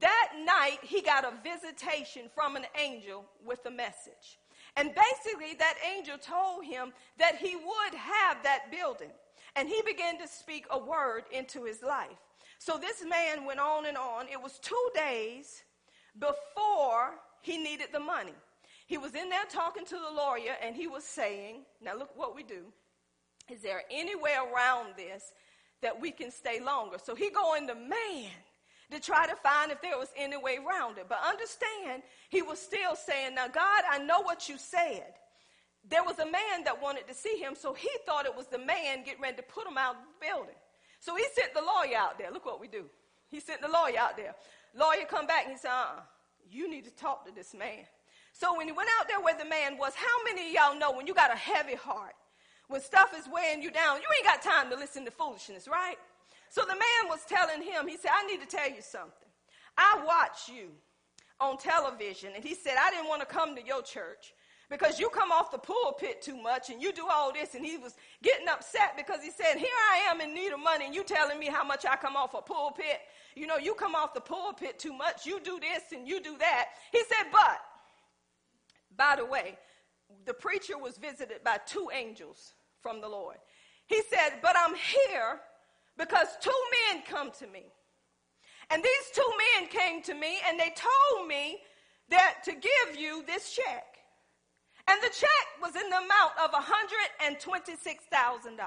That night, he got a visitation from an angel with a message. And basically, that angel told him that he would have that building. And he began to speak a word into his life. So this man went on and on. It was two days before he needed the money. He was in there talking to the lawyer, and he was saying, Now look what we do. Is there any way around this that we can stay longer? So he going to man to try to find if there was any way around it. But understand, he was still saying, Now, God, I know what you said. There was a man that wanted to see him, so he thought it was the man getting ready to put him out of the building. So he sent the lawyer out there. Look what we do. He sent the lawyer out there. Lawyer come back and he said, uh-uh, you need to talk to this man. So when he went out there where the man was, how many of y'all know when you got a heavy heart, when stuff is weighing you down, you ain't got time to listen to foolishness, right? So the man was telling him, he said, I need to tell you something. I watch you on television. And he said, I didn't want to come to your church because you come off the pulpit too much and you do all this. And he was getting upset because he said, Here I am in need of money and you telling me how much I come off a pulpit. You know, you come off the pulpit too much. You do this and you do that. He said, But, by the way, the preacher was visited by two angels from the Lord. He said, But I'm here because two men come to me. And these two men came to me and they told me that to give you this check. And the check was in the amount of $126,000.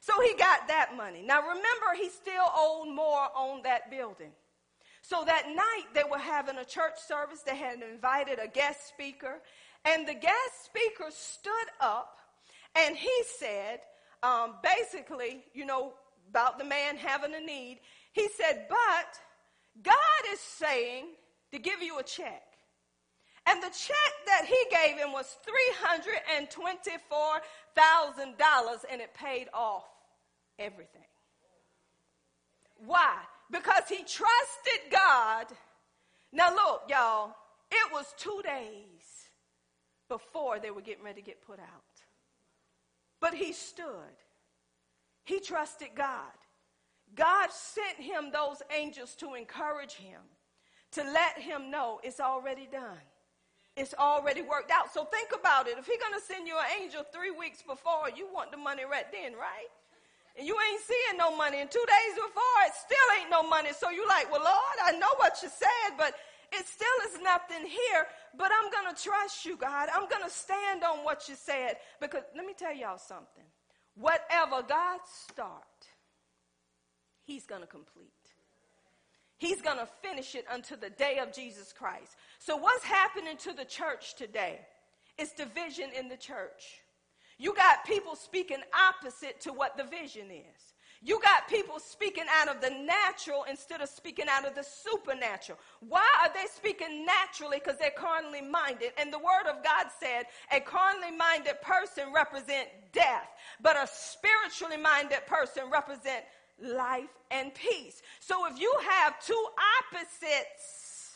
So he got that money. Now remember, he still owed more on that building. So that night they were having a church service. They had invited a guest speaker. And the guest speaker stood up and he said, um, basically, you know, about the man having a need. He said, but God is saying to give you a check. And the check that he gave him was $324,000 and it paid off everything. Why? Because he trusted God. Now, look, y'all, it was two days before they were getting ready to get put out. But he stood. He trusted God. God sent him those angels to encourage him, to let him know it's already done. It's already worked out. So think about it. If he's going to send you an angel three weeks before, you want the money right then, right? And you ain't seeing no money. And two days before, it still ain't no money. So you like, well, Lord, I know what you said, but it still is nothing here. But I'm going to trust you, God. I'm going to stand on what you said. Because let me tell y'all something. Whatever God start, he's going to complete. He's going to finish it until the day of Jesus Christ. So, what's happening to the church today? It's division in the church. You got people speaking opposite to what the vision is. You got people speaking out of the natural instead of speaking out of the supernatural. Why are they speaking naturally? Because they're carnally minded. And the word of God said a carnally minded person represent death, but a spiritually minded person represent life, and peace. So if you have two opposites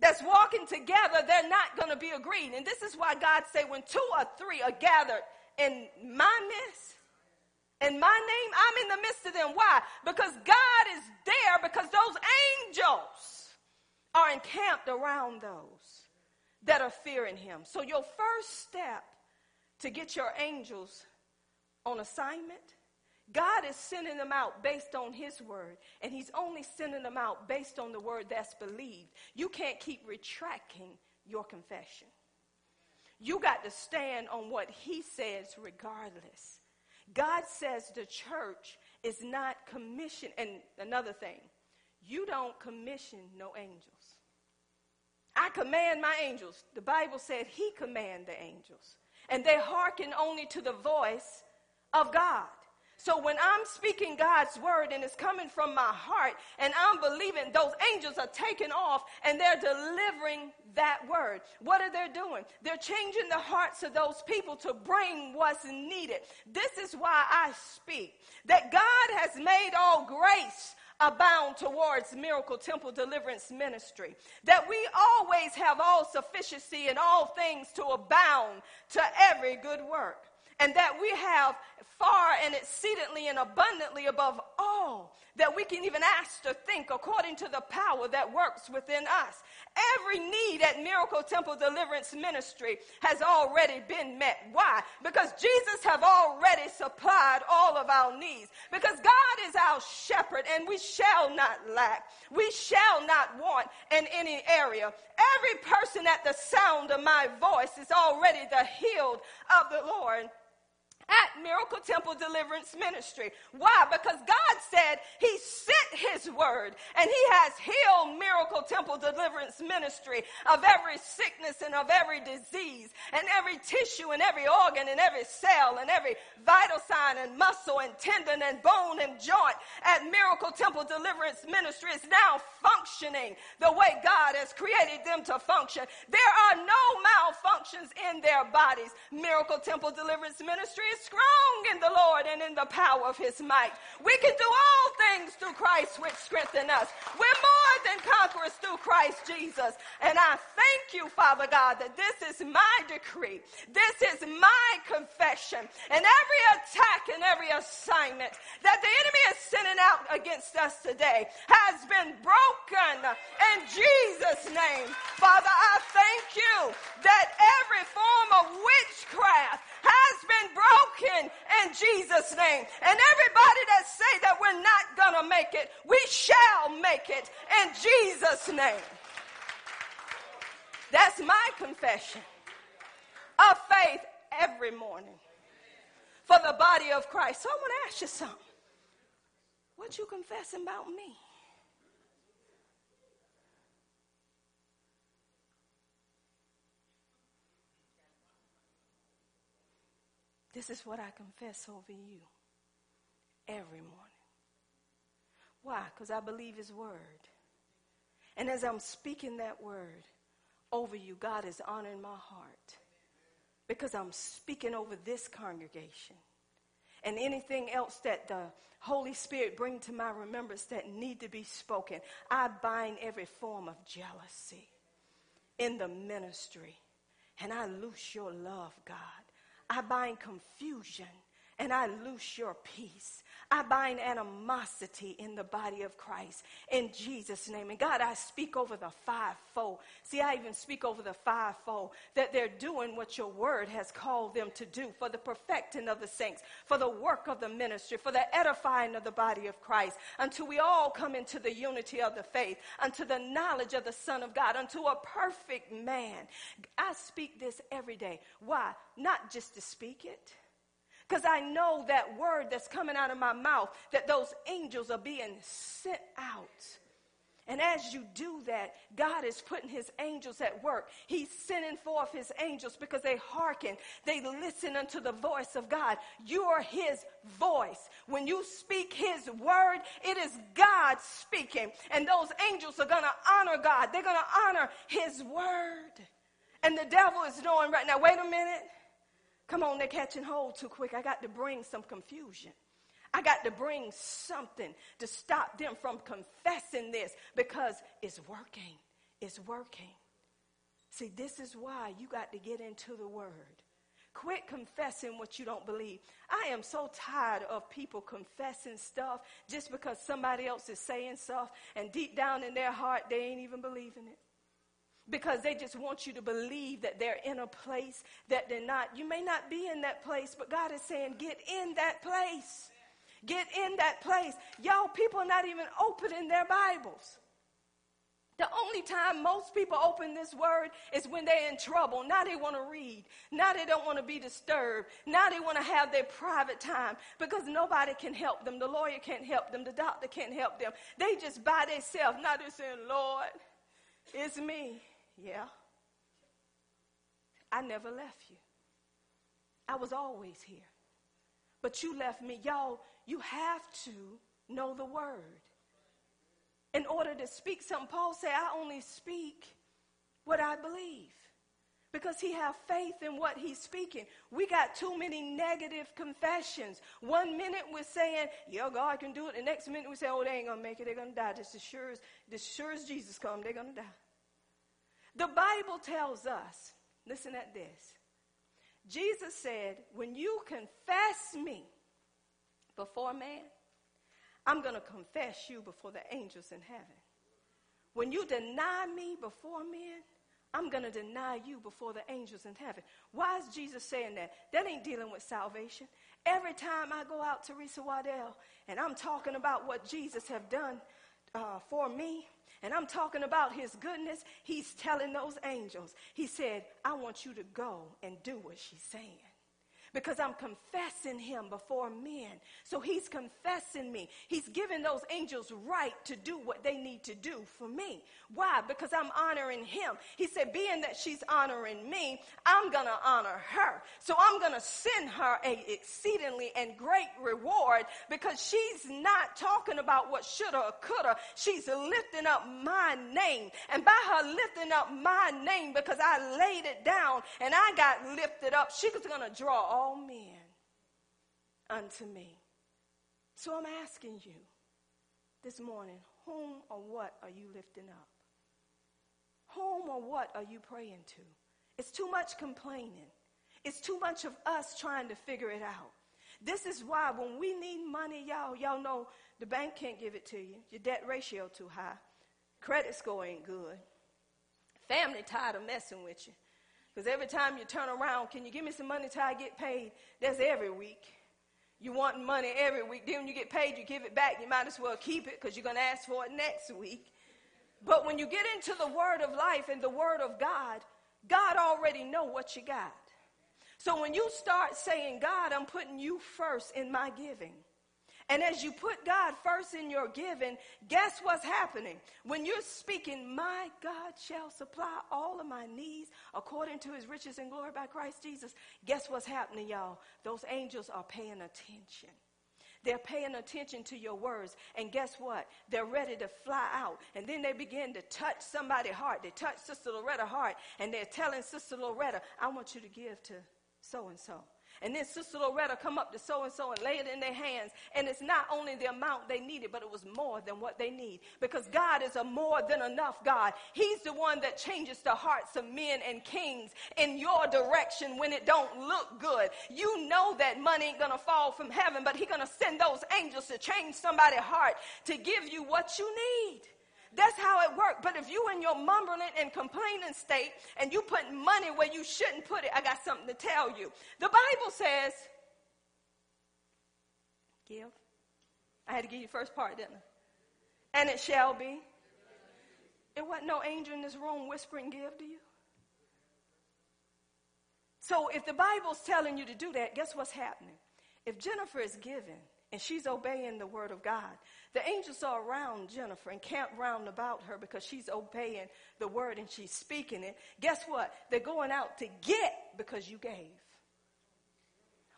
that's walking together, they're not going to be agreed. And this is why God say when two or three are gathered in my midst, in my name, I'm in the midst of them. Why? Because God is there because those angels are encamped around those that are fearing him. So your first step to get your angels on assignment God is sending them out based on His word, and He's only sending them out based on the word that's believed. You can't keep retracting your confession. You got to stand on what He says regardless. God says the church is not commissioned. And another thing, you don't commission no angels. I command my angels. The Bible said He command the angels, and they hearken only to the voice of God. So when I'm speaking God's word and it's coming from my heart and I'm believing, those angels are taking off and they're delivering that word. What are they doing? They're changing the hearts of those people to bring what's needed. This is why I speak that God has made all grace abound towards miracle temple deliverance ministry. That we always have all sufficiency in all things to abound to every good work and that we have far and exceedingly and abundantly above all that we can even ask to think according to the power that works within us. Every need at Miracle Temple Deliverance Ministry has already been met. Why? Because Jesus have already supplied all of our needs. Because God is our shepherd and we shall not lack. We shall not want in any area. Every person at the sound of my voice is already the healed of the Lord at Miracle Temple Deliverance Ministry. Why? Because God said He sent His word and He has healed Miracle Temple Deliverance Ministry of every sickness and of every disease and every tissue and every organ and every cell and every vital sign and muscle and tendon and bone and joint at Miracle Temple Deliverance Ministry is now functioning the way God has created them to function. There are no malfunctions in their bodies. Miracle Temple Deliverance Ministry strong in the Lord and in the power of his might. We can do all things through Christ which strengthen us. We're more than conquerors through Christ Jesus. And I thank you, Father God, that this is my decree. This is my confession. And every attack and every assignment that the enemy is sending out against us today has been broken in Jesus' name. Father, I thank you that every form of witchcraft has been broken in Jesus' name. And everybody that say that we're not gonna make it, we shall make it in Jesus' name. That's my confession of faith every morning for the body of Christ. So I want to ask you something. What you confessing about me? This is what I confess over you every morning. Why? Because I believe His word. And as I'm speaking that word over you, God is honoring my heart because I'm speaking over this congregation. And anything else that the Holy Spirit bring to my remembrance that need to be spoken, I bind every form of jealousy in the ministry. And I loose your love, God. I bind confusion and I loose your peace. I bind animosity in the body of Christ in Jesus' name. And God, I speak over the fivefold. See, I even speak over the fivefold that they're doing what your word has called them to do for the perfecting of the saints, for the work of the ministry, for the edifying of the body of Christ, until we all come into the unity of the faith, unto the knowledge of the Son of God, unto a perfect man. I speak this every day. Why? Not just to speak it because I know that word that's coming out of my mouth, that those angels are being sent out. And as you do that, God is putting his angels at work. He's sending forth his angels because they hearken, they listen unto the voice of God. You are his voice. When you speak his word, it is God speaking. And those angels are going to honor God, they're going to honor his word. And the devil is knowing right now, wait a minute. Come on, they're catching hold too quick. I got to bring some confusion. I got to bring something to stop them from confessing this because it's working. It's working. See, this is why you got to get into the word. Quit confessing what you don't believe. I am so tired of people confessing stuff just because somebody else is saying stuff, and deep down in their heart, they ain't even believing it because they just want you to believe that they're in a place that they're not. You may not be in that place, but God is saying, get in that place. Get in that place. Y'all, people are not even opening their Bibles. The only time most people open this word is when they're in trouble. Now they want to read. Now they don't want to be disturbed. Now they want to have their private time because nobody can help them. The lawyer can't help them. The doctor can't help them. They just by themselves. Now they're saying, Lord, it's me. Yeah. I never left you. I was always here. But you left me. Y'all, you have to know the word. In order to speak something, Paul said, I only speak what I believe. Because he have faith in what he's speaking. We got too many negative confessions. One minute we're saying, yeah, God can do it. The next minute we say, oh, they ain't going to make it. They're going to die. Just as sure as, as sure as Jesus come, they're going to die. The Bible tells us, listen at this. Jesus said, when you confess me before man, I'm going to confess you before the angels in heaven. When you deny me before men, I'm going to deny you before the angels in heaven. Why is Jesus saying that? That ain't dealing with salvation. Every time I go out to Teresa Waddell and I'm talking about what Jesus have done uh, for me, and I'm talking about his goodness, he's telling those angels, he said, I want you to go and do what she's saying because I'm confessing him before men. So he's confessing me. He's giving those angels right to do what they need to do for me. Why? Because I'm honoring him. He said, being that she's honoring me, I'm going to honor her. So I'm going to send her a exceedingly and great reward because she's not talking about what shoulda or coulda. She's lifting up my name. And by her lifting up my name, because I laid it down and I got lifted up, she's going to draw all all men unto me. So I'm asking you this morning, whom or what are you lifting up? Whom or what are you praying to? It's too much complaining. It's too much of us trying to figure it out. This is why when we need money, y'all, y'all know the bank can't give it to you. Your debt ratio too high. Credit score ain't good. Family tired of messing with you. Because every time you turn around, can you give me some money till I get paid? That's every week. You want money every week. Then when you get paid, you give it back. You might as well keep it because you're going to ask for it next week. But when you get into the word of life and the word of God, God already know what you got. So when you start saying, God, I'm putting you first in my giving. And as you put God first in your giving, guess what's happening? When you're speaking, my God shall supply all of my needs according to his riches and glory by Christ Jesus, guess what's happening, y'all? Those angels are paying attention. They're paying attention to your words. And guess what? They're ready to fly out. And then they begin to touch somebody's heart. They touch Sister Loretta's heart. And they're telling Sister Loretta, I want you to give to so and so. And then Sister Loretta come up to so and so and lay it in their hands. And it's not only the amount they needed, but it was more than what they need. Because God is a more than enough God. He's the one that changes the hearts of men and kings in your direction when it don't look good. You know that money ain't gonna fall from heaven, but He's gonna send those angels to change somebody's heart to give you what you need. That's how it works. But if you in your mumbling and complaining state and you put money where you shouldn't put it, I got something to tell you. The Bible says, give. I had to give you the first part, didn't I? And it shall be. It wasn't no angel in this room whispering, give to you. So if the Bible's telling you to do that, guess what's happening? If Jennifer is giving and she's obeying the word of God, the angels are around Jennifer and camp round about her because she's obeying the word and she's speaking it. Guess what? They're going out to get because you gave.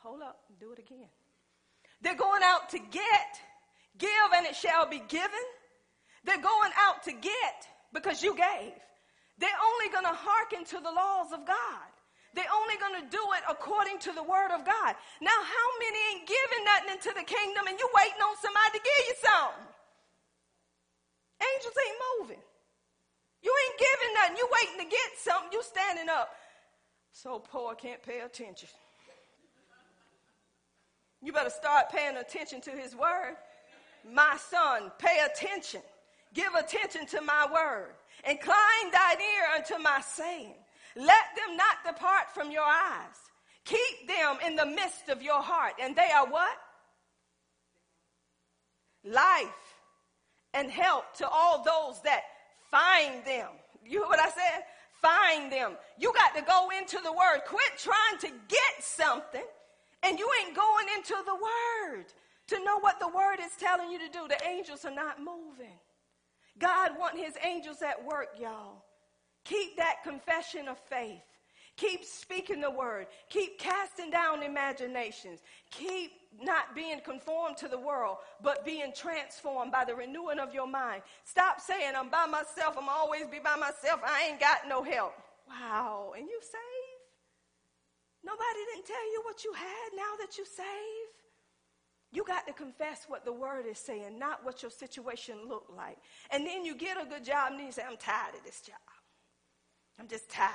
Hold up, do it again. They're going out to get. Give and it shall be given. They're going out to get because you gave. They're only going to hearken to the laws of God. They're only going to do it according to the word of God. Now, how many ain't giving nothing into the kingdom and you waiting on somebody to give you something? Angels ain't moving. You ain't giving nothing. You waiting to get something. You standing up. So poor, can't pay attention. You better start paying attention to his word. My son, pay attention. Give attention to my word. Incline thine ear unto my saying. Let them not depart from your eyes. Keep them in the midst of your heart. And they are what? Life and help to all those that find them. You hear what I said? Find them. You got to go into the word. Quit trying to get something and you ain't going into the word to know what the word is telling you to do. The angels are not moving. God want his angels at work, y'all. Keep that confession of faith. Keep speaking the word. Keep casting down imaginations. Keep not being conformed to the world, but being transformed by the renewing of your mind. Stop saying, I'm by myself. I'm always be by myself. I ain't got no help. Wow. And you saved? Nobody didn't tell you what you had now that you saved? You got to confess what the word is saying, not what your situation looked like. And then you get a good job and you say, I'm tired of this job. I'm just tired.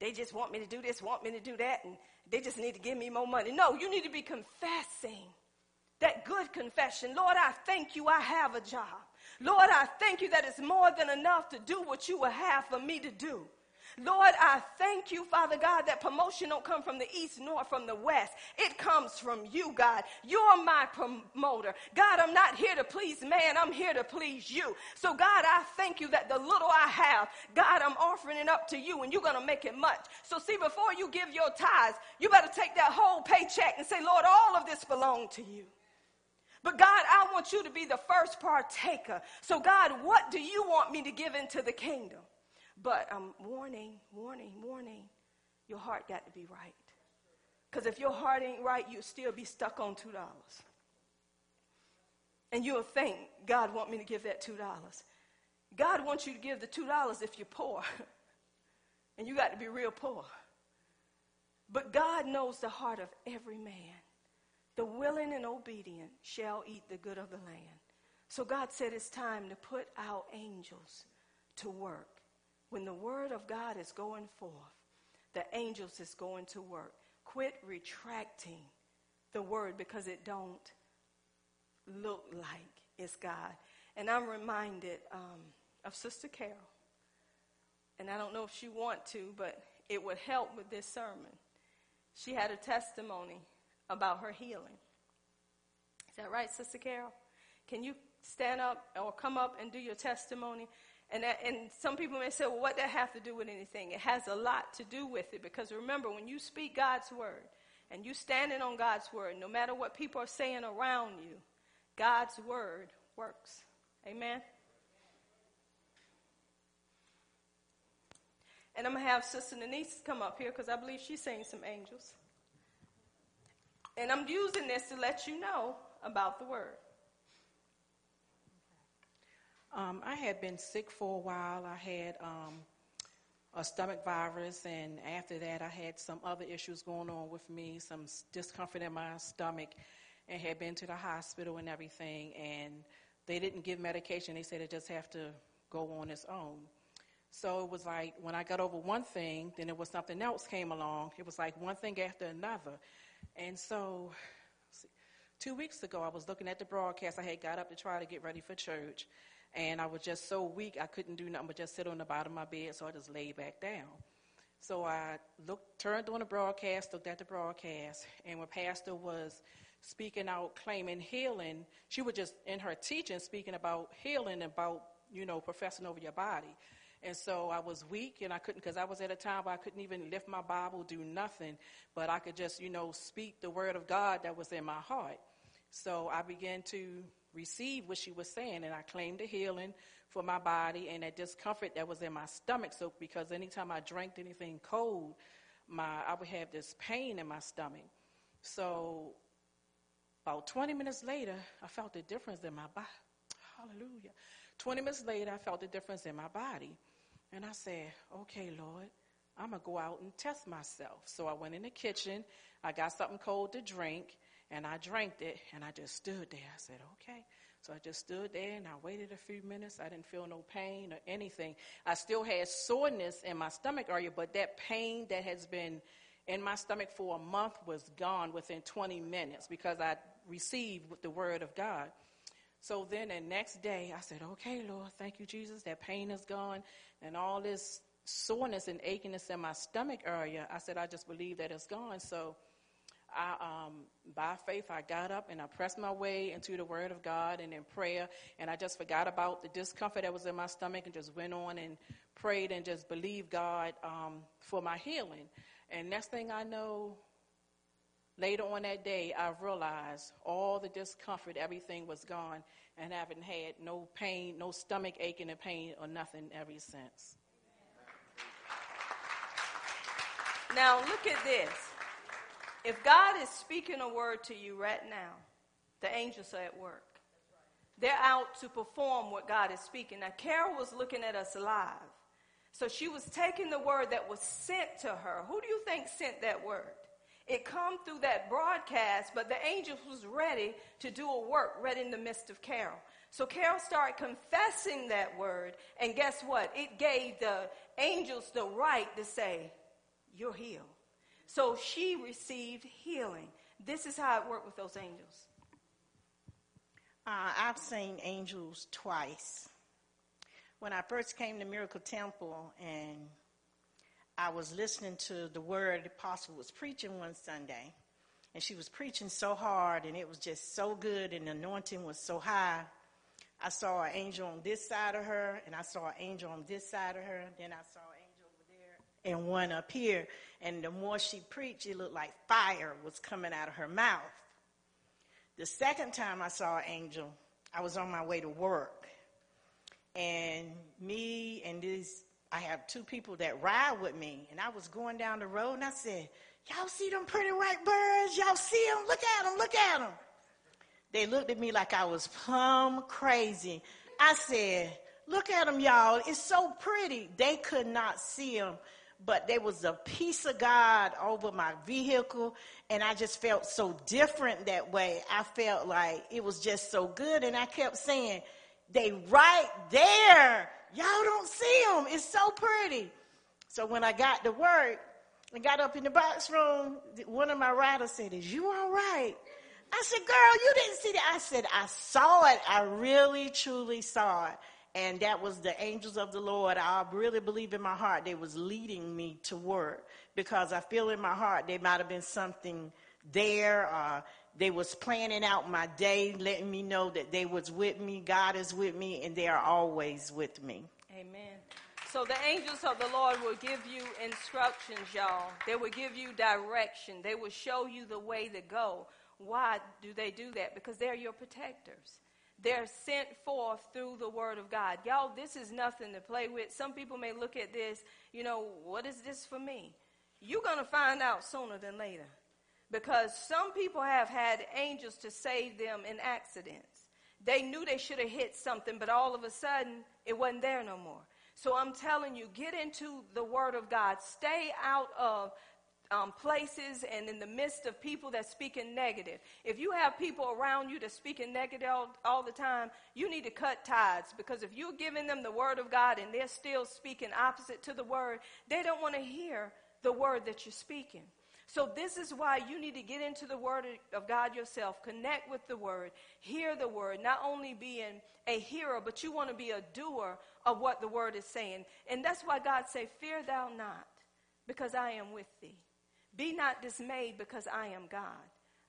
They just want me to do this, want me to do that, and they just need to give me more money. No, you need to be confessing that good confession. Lord, I thank you I have a job. Lord, I thank you that it's more than enough to do what you will have for me to do. Lord, I thank you, Father God, that promotion don't come from the east nor from the west. It comes from you, God. You're my promoter. God, I'm not here to please man. I'm here to please you. So God, I thank you that the little I have, God, I'm offering it up to you and you're going to make it much. So see, before you give your tithes, you better take that whole paycheck and say, Lord, all of this belong to you. But God, I want you to be the first partaker. So God, what do you want me to give into the kingdom? But I'm um, warning, warning, warning. Your heart got to be right. Because if your heart ain't right, you'll still be stuck on $2. And you'll think, God want me to give that $2. God wants you to give the $2 if you're poor. and you got to be real poor. But God knows the heart of every man. The willing and obedient shall eat the good of the land. So God said it's time to put our angels to work. When the word of God is going forth, the angels is going to work. Quit retracting the word because it don't look like it's God. And I'm reminded um, of Sister Carol. And I don't know if she want to, but it would help with this sermon. She had a testimony about her healing. Is that right, Sister Carol? Can you stand up or come up and do your testimony? And, that, and some people may say, well, what that have to do with anything? It has a lot to do with it because remember, when you speak God's word and you standing on God's word, no matter what people are saying around you, God's word works. Amen? And I'm going to have Sister Denise come up here because I believe she's saying some angels. And I'm using this to let you know about the word. Um, I had been sick for a while. I had um, a stomach virus, and after that, I had some other issues going on with me, some discomfort in my stomach, and had been to the hospital and everything. And they didn't give medication; they said it just have to go on its own. So it was like when I got over one thing, then it was something else came along. It was like one thing after another. And so two weeks ago, I was looking at the broadcast. I had got up to try to get ready for church. And I was just so weak, I couldn't do nothing but just sit on the bottom of my bed, so I just laid back down. So I looked, turned on the broadcast, looked at the broadcast, and when Pastor was speaking out, claiming healing, she was just in her teaching speaking about healing, about, you know, professing over your body. And so I was weak and I couldn't, because I was at a time where I couldn't even lift my Bible, do nothing, but I could just, you know, speak the word of God that was in my heart. So I began to receive what she was saying, and I claimed the healing for my body and that discomfort that was in my stomach. So because anytime I drank anything cold, my I would have this pain in my stomach. So about 20 minutes later, I felt the difference in my body. Hallelujah. 20 minutes later, I felt the difference in my body. And I said, okay, Lord, I'm going to go out and test myself. So I went in the kitchen. I got something cold to drink. And I drank it and I just stood there. I said, okay. So I just stood there and I waited a few minutes. I didn't feel no pain or anything. I still had soreness in my stomach area, but that pain that has been in my stomach for a month was gone within 20 minutes because I received the word of God. So then the next day, I said, Okay, Lord, thank you, Jesus. That pain is gone. And all this soreness and achiness in my stomach area, I said, I just believe that it's gone. So I, um, by faith, I got up and I pressed my way into the Word of God and in prayer, and I just forgot about the discomfort that was in my stomach and just went on and prayed and just believed God um, for my healing. And next thing I know, later on that day, I realized all the discomfort, everything was gone, and haven't had no pain, no stomach aching and pain or nothing ever since. Now, look at this. If God is speaking a word to you right now, the angels are at work. They're out to perform what God is speaking. Now, Carol was looking at us live. So she was taking the word that was sent to her. Who do you think sent that word? It come through that broadcast, but the angels was ready to do a work right in the midst of Carol. So Carol started confessing that word, and guess what? It gave the angels the right to say, You're healed. So she received healing. This is how it worked with those angels. Uh, I've seen angels twice. When I first came to Miracle Temple and I was listening to the word the apostle was preaching one Sunday, and she was preaching so hard, and it was just so good, and the anointing was so high. I saw an angel on this side of her, and I saw an angel on this side of her, then I saw and one up here. And the more she preached, it looked like fire was coming out of her mouth. The second time I saw an angel, I was on my way to work. And me and this, I have two people that ride with me. And I was going down the road and I said, Y'all see them pretty white birds? Y'all see them? Look at them, look at them. They looked at me like I was plumb crazy. I said, Look at them, y'all. It's so pretty. They could not see them but there was a peace of God over my vehicle, and I just felt so different that way. I felt like it was just so good, and I kept saying, They right there. Y'all don't see them. It's so pretty. So when I got to work and got up in the box room, one of my riders said, Is you all right? I said, Girl, you didn't see that. I said, I saw it. I really, truly saw it and that was the angels of the Lord. I really believe in my heart they was leading me to work because I feel in my heart there might have been something there. Uh, they was planning out my day, letting me know that they was with me. God is with me, and they are always with me. Amen. So the angels of the Lord will give you instructions, y'all. They will give you direction. They will show you the way to go. Why do they do that? Because they're your protectors. They're sent forth through the word of God. Y'all, this is nothing to play with. Some people may look at this, you know, what is this for me? You're going to find out sooner than later. Because some people have had angels to save them in accidents. They knew they should have hit something, but all of a sudden, it wasn't there no more. So I'm telling you, get into the Word of God. Stay out of um, places and in the midst of people that speaking negative. If you have people around you that speaking negative all, all, the time, you need to cut ties because if you're giving them the word of God and they're still speaking opposite to the word, they don't want to hear the word that you're speaking. So this is why you need to get into the word of God yourself, connect with the word, hear the word, not only being a hearer, but you want to be a doer of what the word is saying. And that's why God say, "Fear thou not, because I am with thee." Be not dismayed because I am God.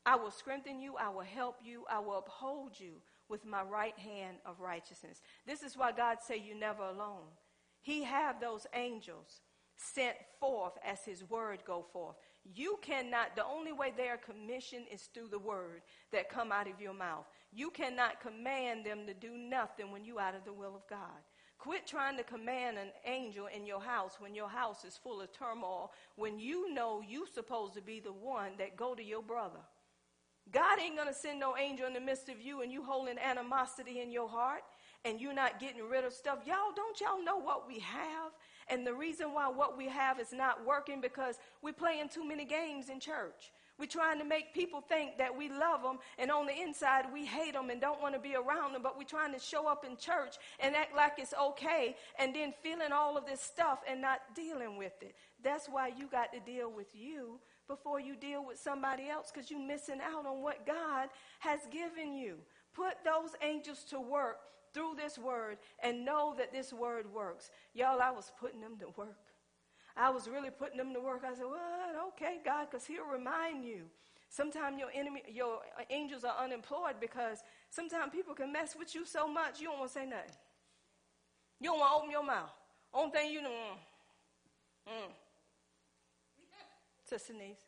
I will strengthen you. I will help you. I will uphold you with my right hand of righteousness. This is why God say you never alone. He have those angels sent forth as his word go forth. You cannot, the only way they are commissioned is through the word that come out of your mouth. You cannot command them to do nothing when you out of the will of God. Quit trying to command an angel in your house when your house is full of turmoil, when you know you're supposed to be the one that go to your brother. God ain't going to send no angel in the midst of you and you holding animosity in your heart and you're not getting rid of stuff. Y'all, don't y'all know what we have? And the reason why what we have is not working because we're playing too many games in church. We're trying to make people think that we love them, and on the inside, we hate them and don't want to be around them, but we're trying to show up in church and act like it's okay, and then feeling all of this stuff and not dealing with it. That's why you got to deal with you before you deal with somebody else because you're missing out on what God has given you. Put those angels to work through this word and know that this word works. Y'all, I was putting them to work. I was really putting them to work. I said, well, okay, God, because he'll remind you. Sometimes your enemy, your angels are unemployed because sometimes people can mess with you so much you don't want to say nothing. You don't want to open your mouth. Only thing you know, mm, mm. Sister Denise.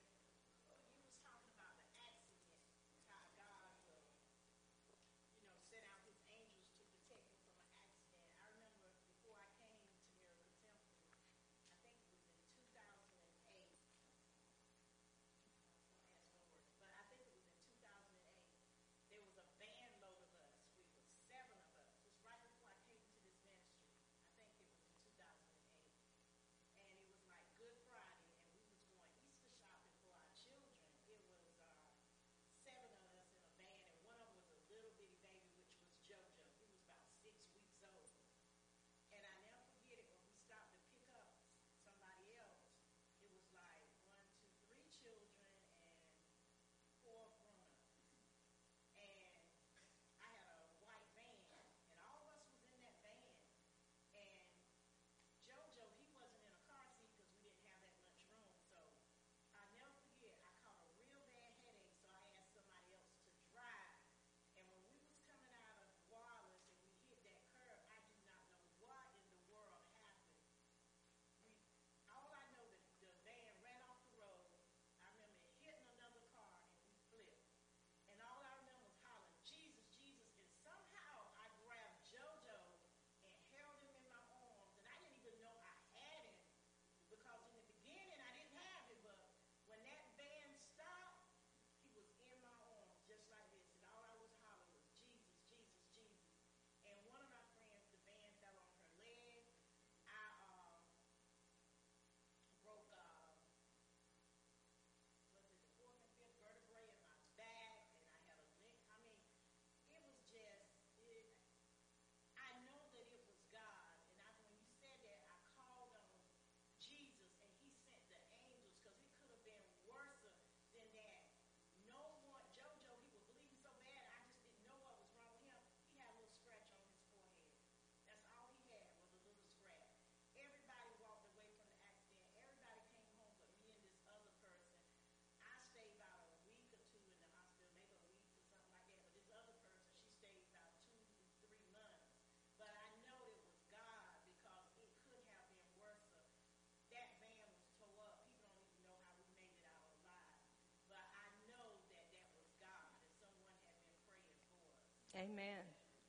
Amen.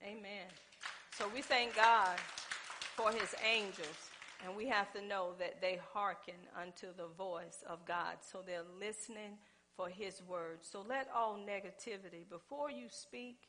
Amen. So we thank God for his angels. And we have to know that they hearken unto the voice of God. So they're listening for his word. So let all negativity, before you speak,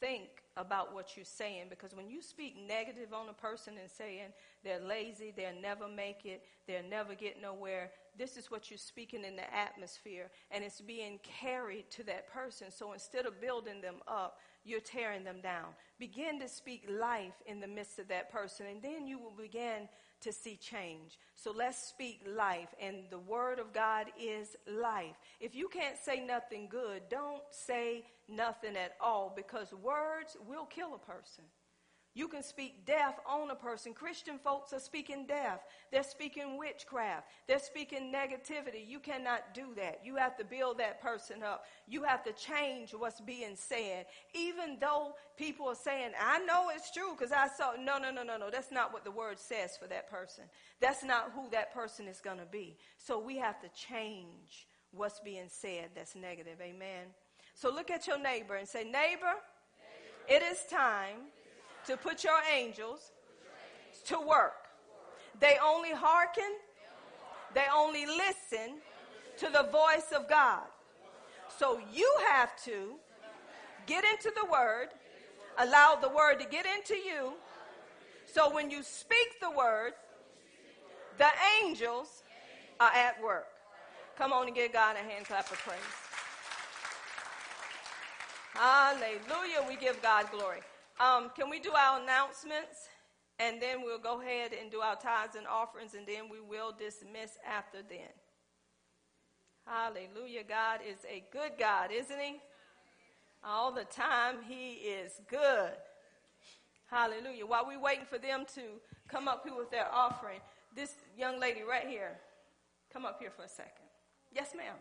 think about what you're saying because when you speak negative on a person and saying they're lazy, they'll never make it, they'll never get nowhere, this is what you're speaking in the atmosphere and it's being carried to that person. So instead of building them up, you're tearing them down. Begin to speak life in the midst of that person and then you will begin to see change. So let's speak life, and the Word of God is life. If you can't say nothing good, don't say nothing at all because words will kill a person. You can speak death on a person. Christian folks are speaking death. They're speaking witchcraft. They're speaking negativity. You cannot do that. You have to build that person up. You have to change what's being said. Even though people are saying, I know it's true because I saw. No, no, no, no, no. That's not what the word says for that person. That's not who that person is going to be. So we have to change what's being said that's negative. Amen. So look at your neighbor and say, Neighbor, neighbor. it is time to put your angels to work. They only hearken, they only listen to the voice of God. So you have to get into the word, allow the word to get into you. So when you speak the word, the angels are at work. Come on and give God a hand clap of praise. Hallelujah. We give God glory. Um, can we do our announcements? And then we'll go ahead and do our tithes and offerings, and then we will dismiss after then. Hallelujah. God is a good God, isn't He? All the time, He is good. Hallelujah. While we're waiting for them to come up here with their offering, this young lady right here, come up here for a second. Yes, ma'am.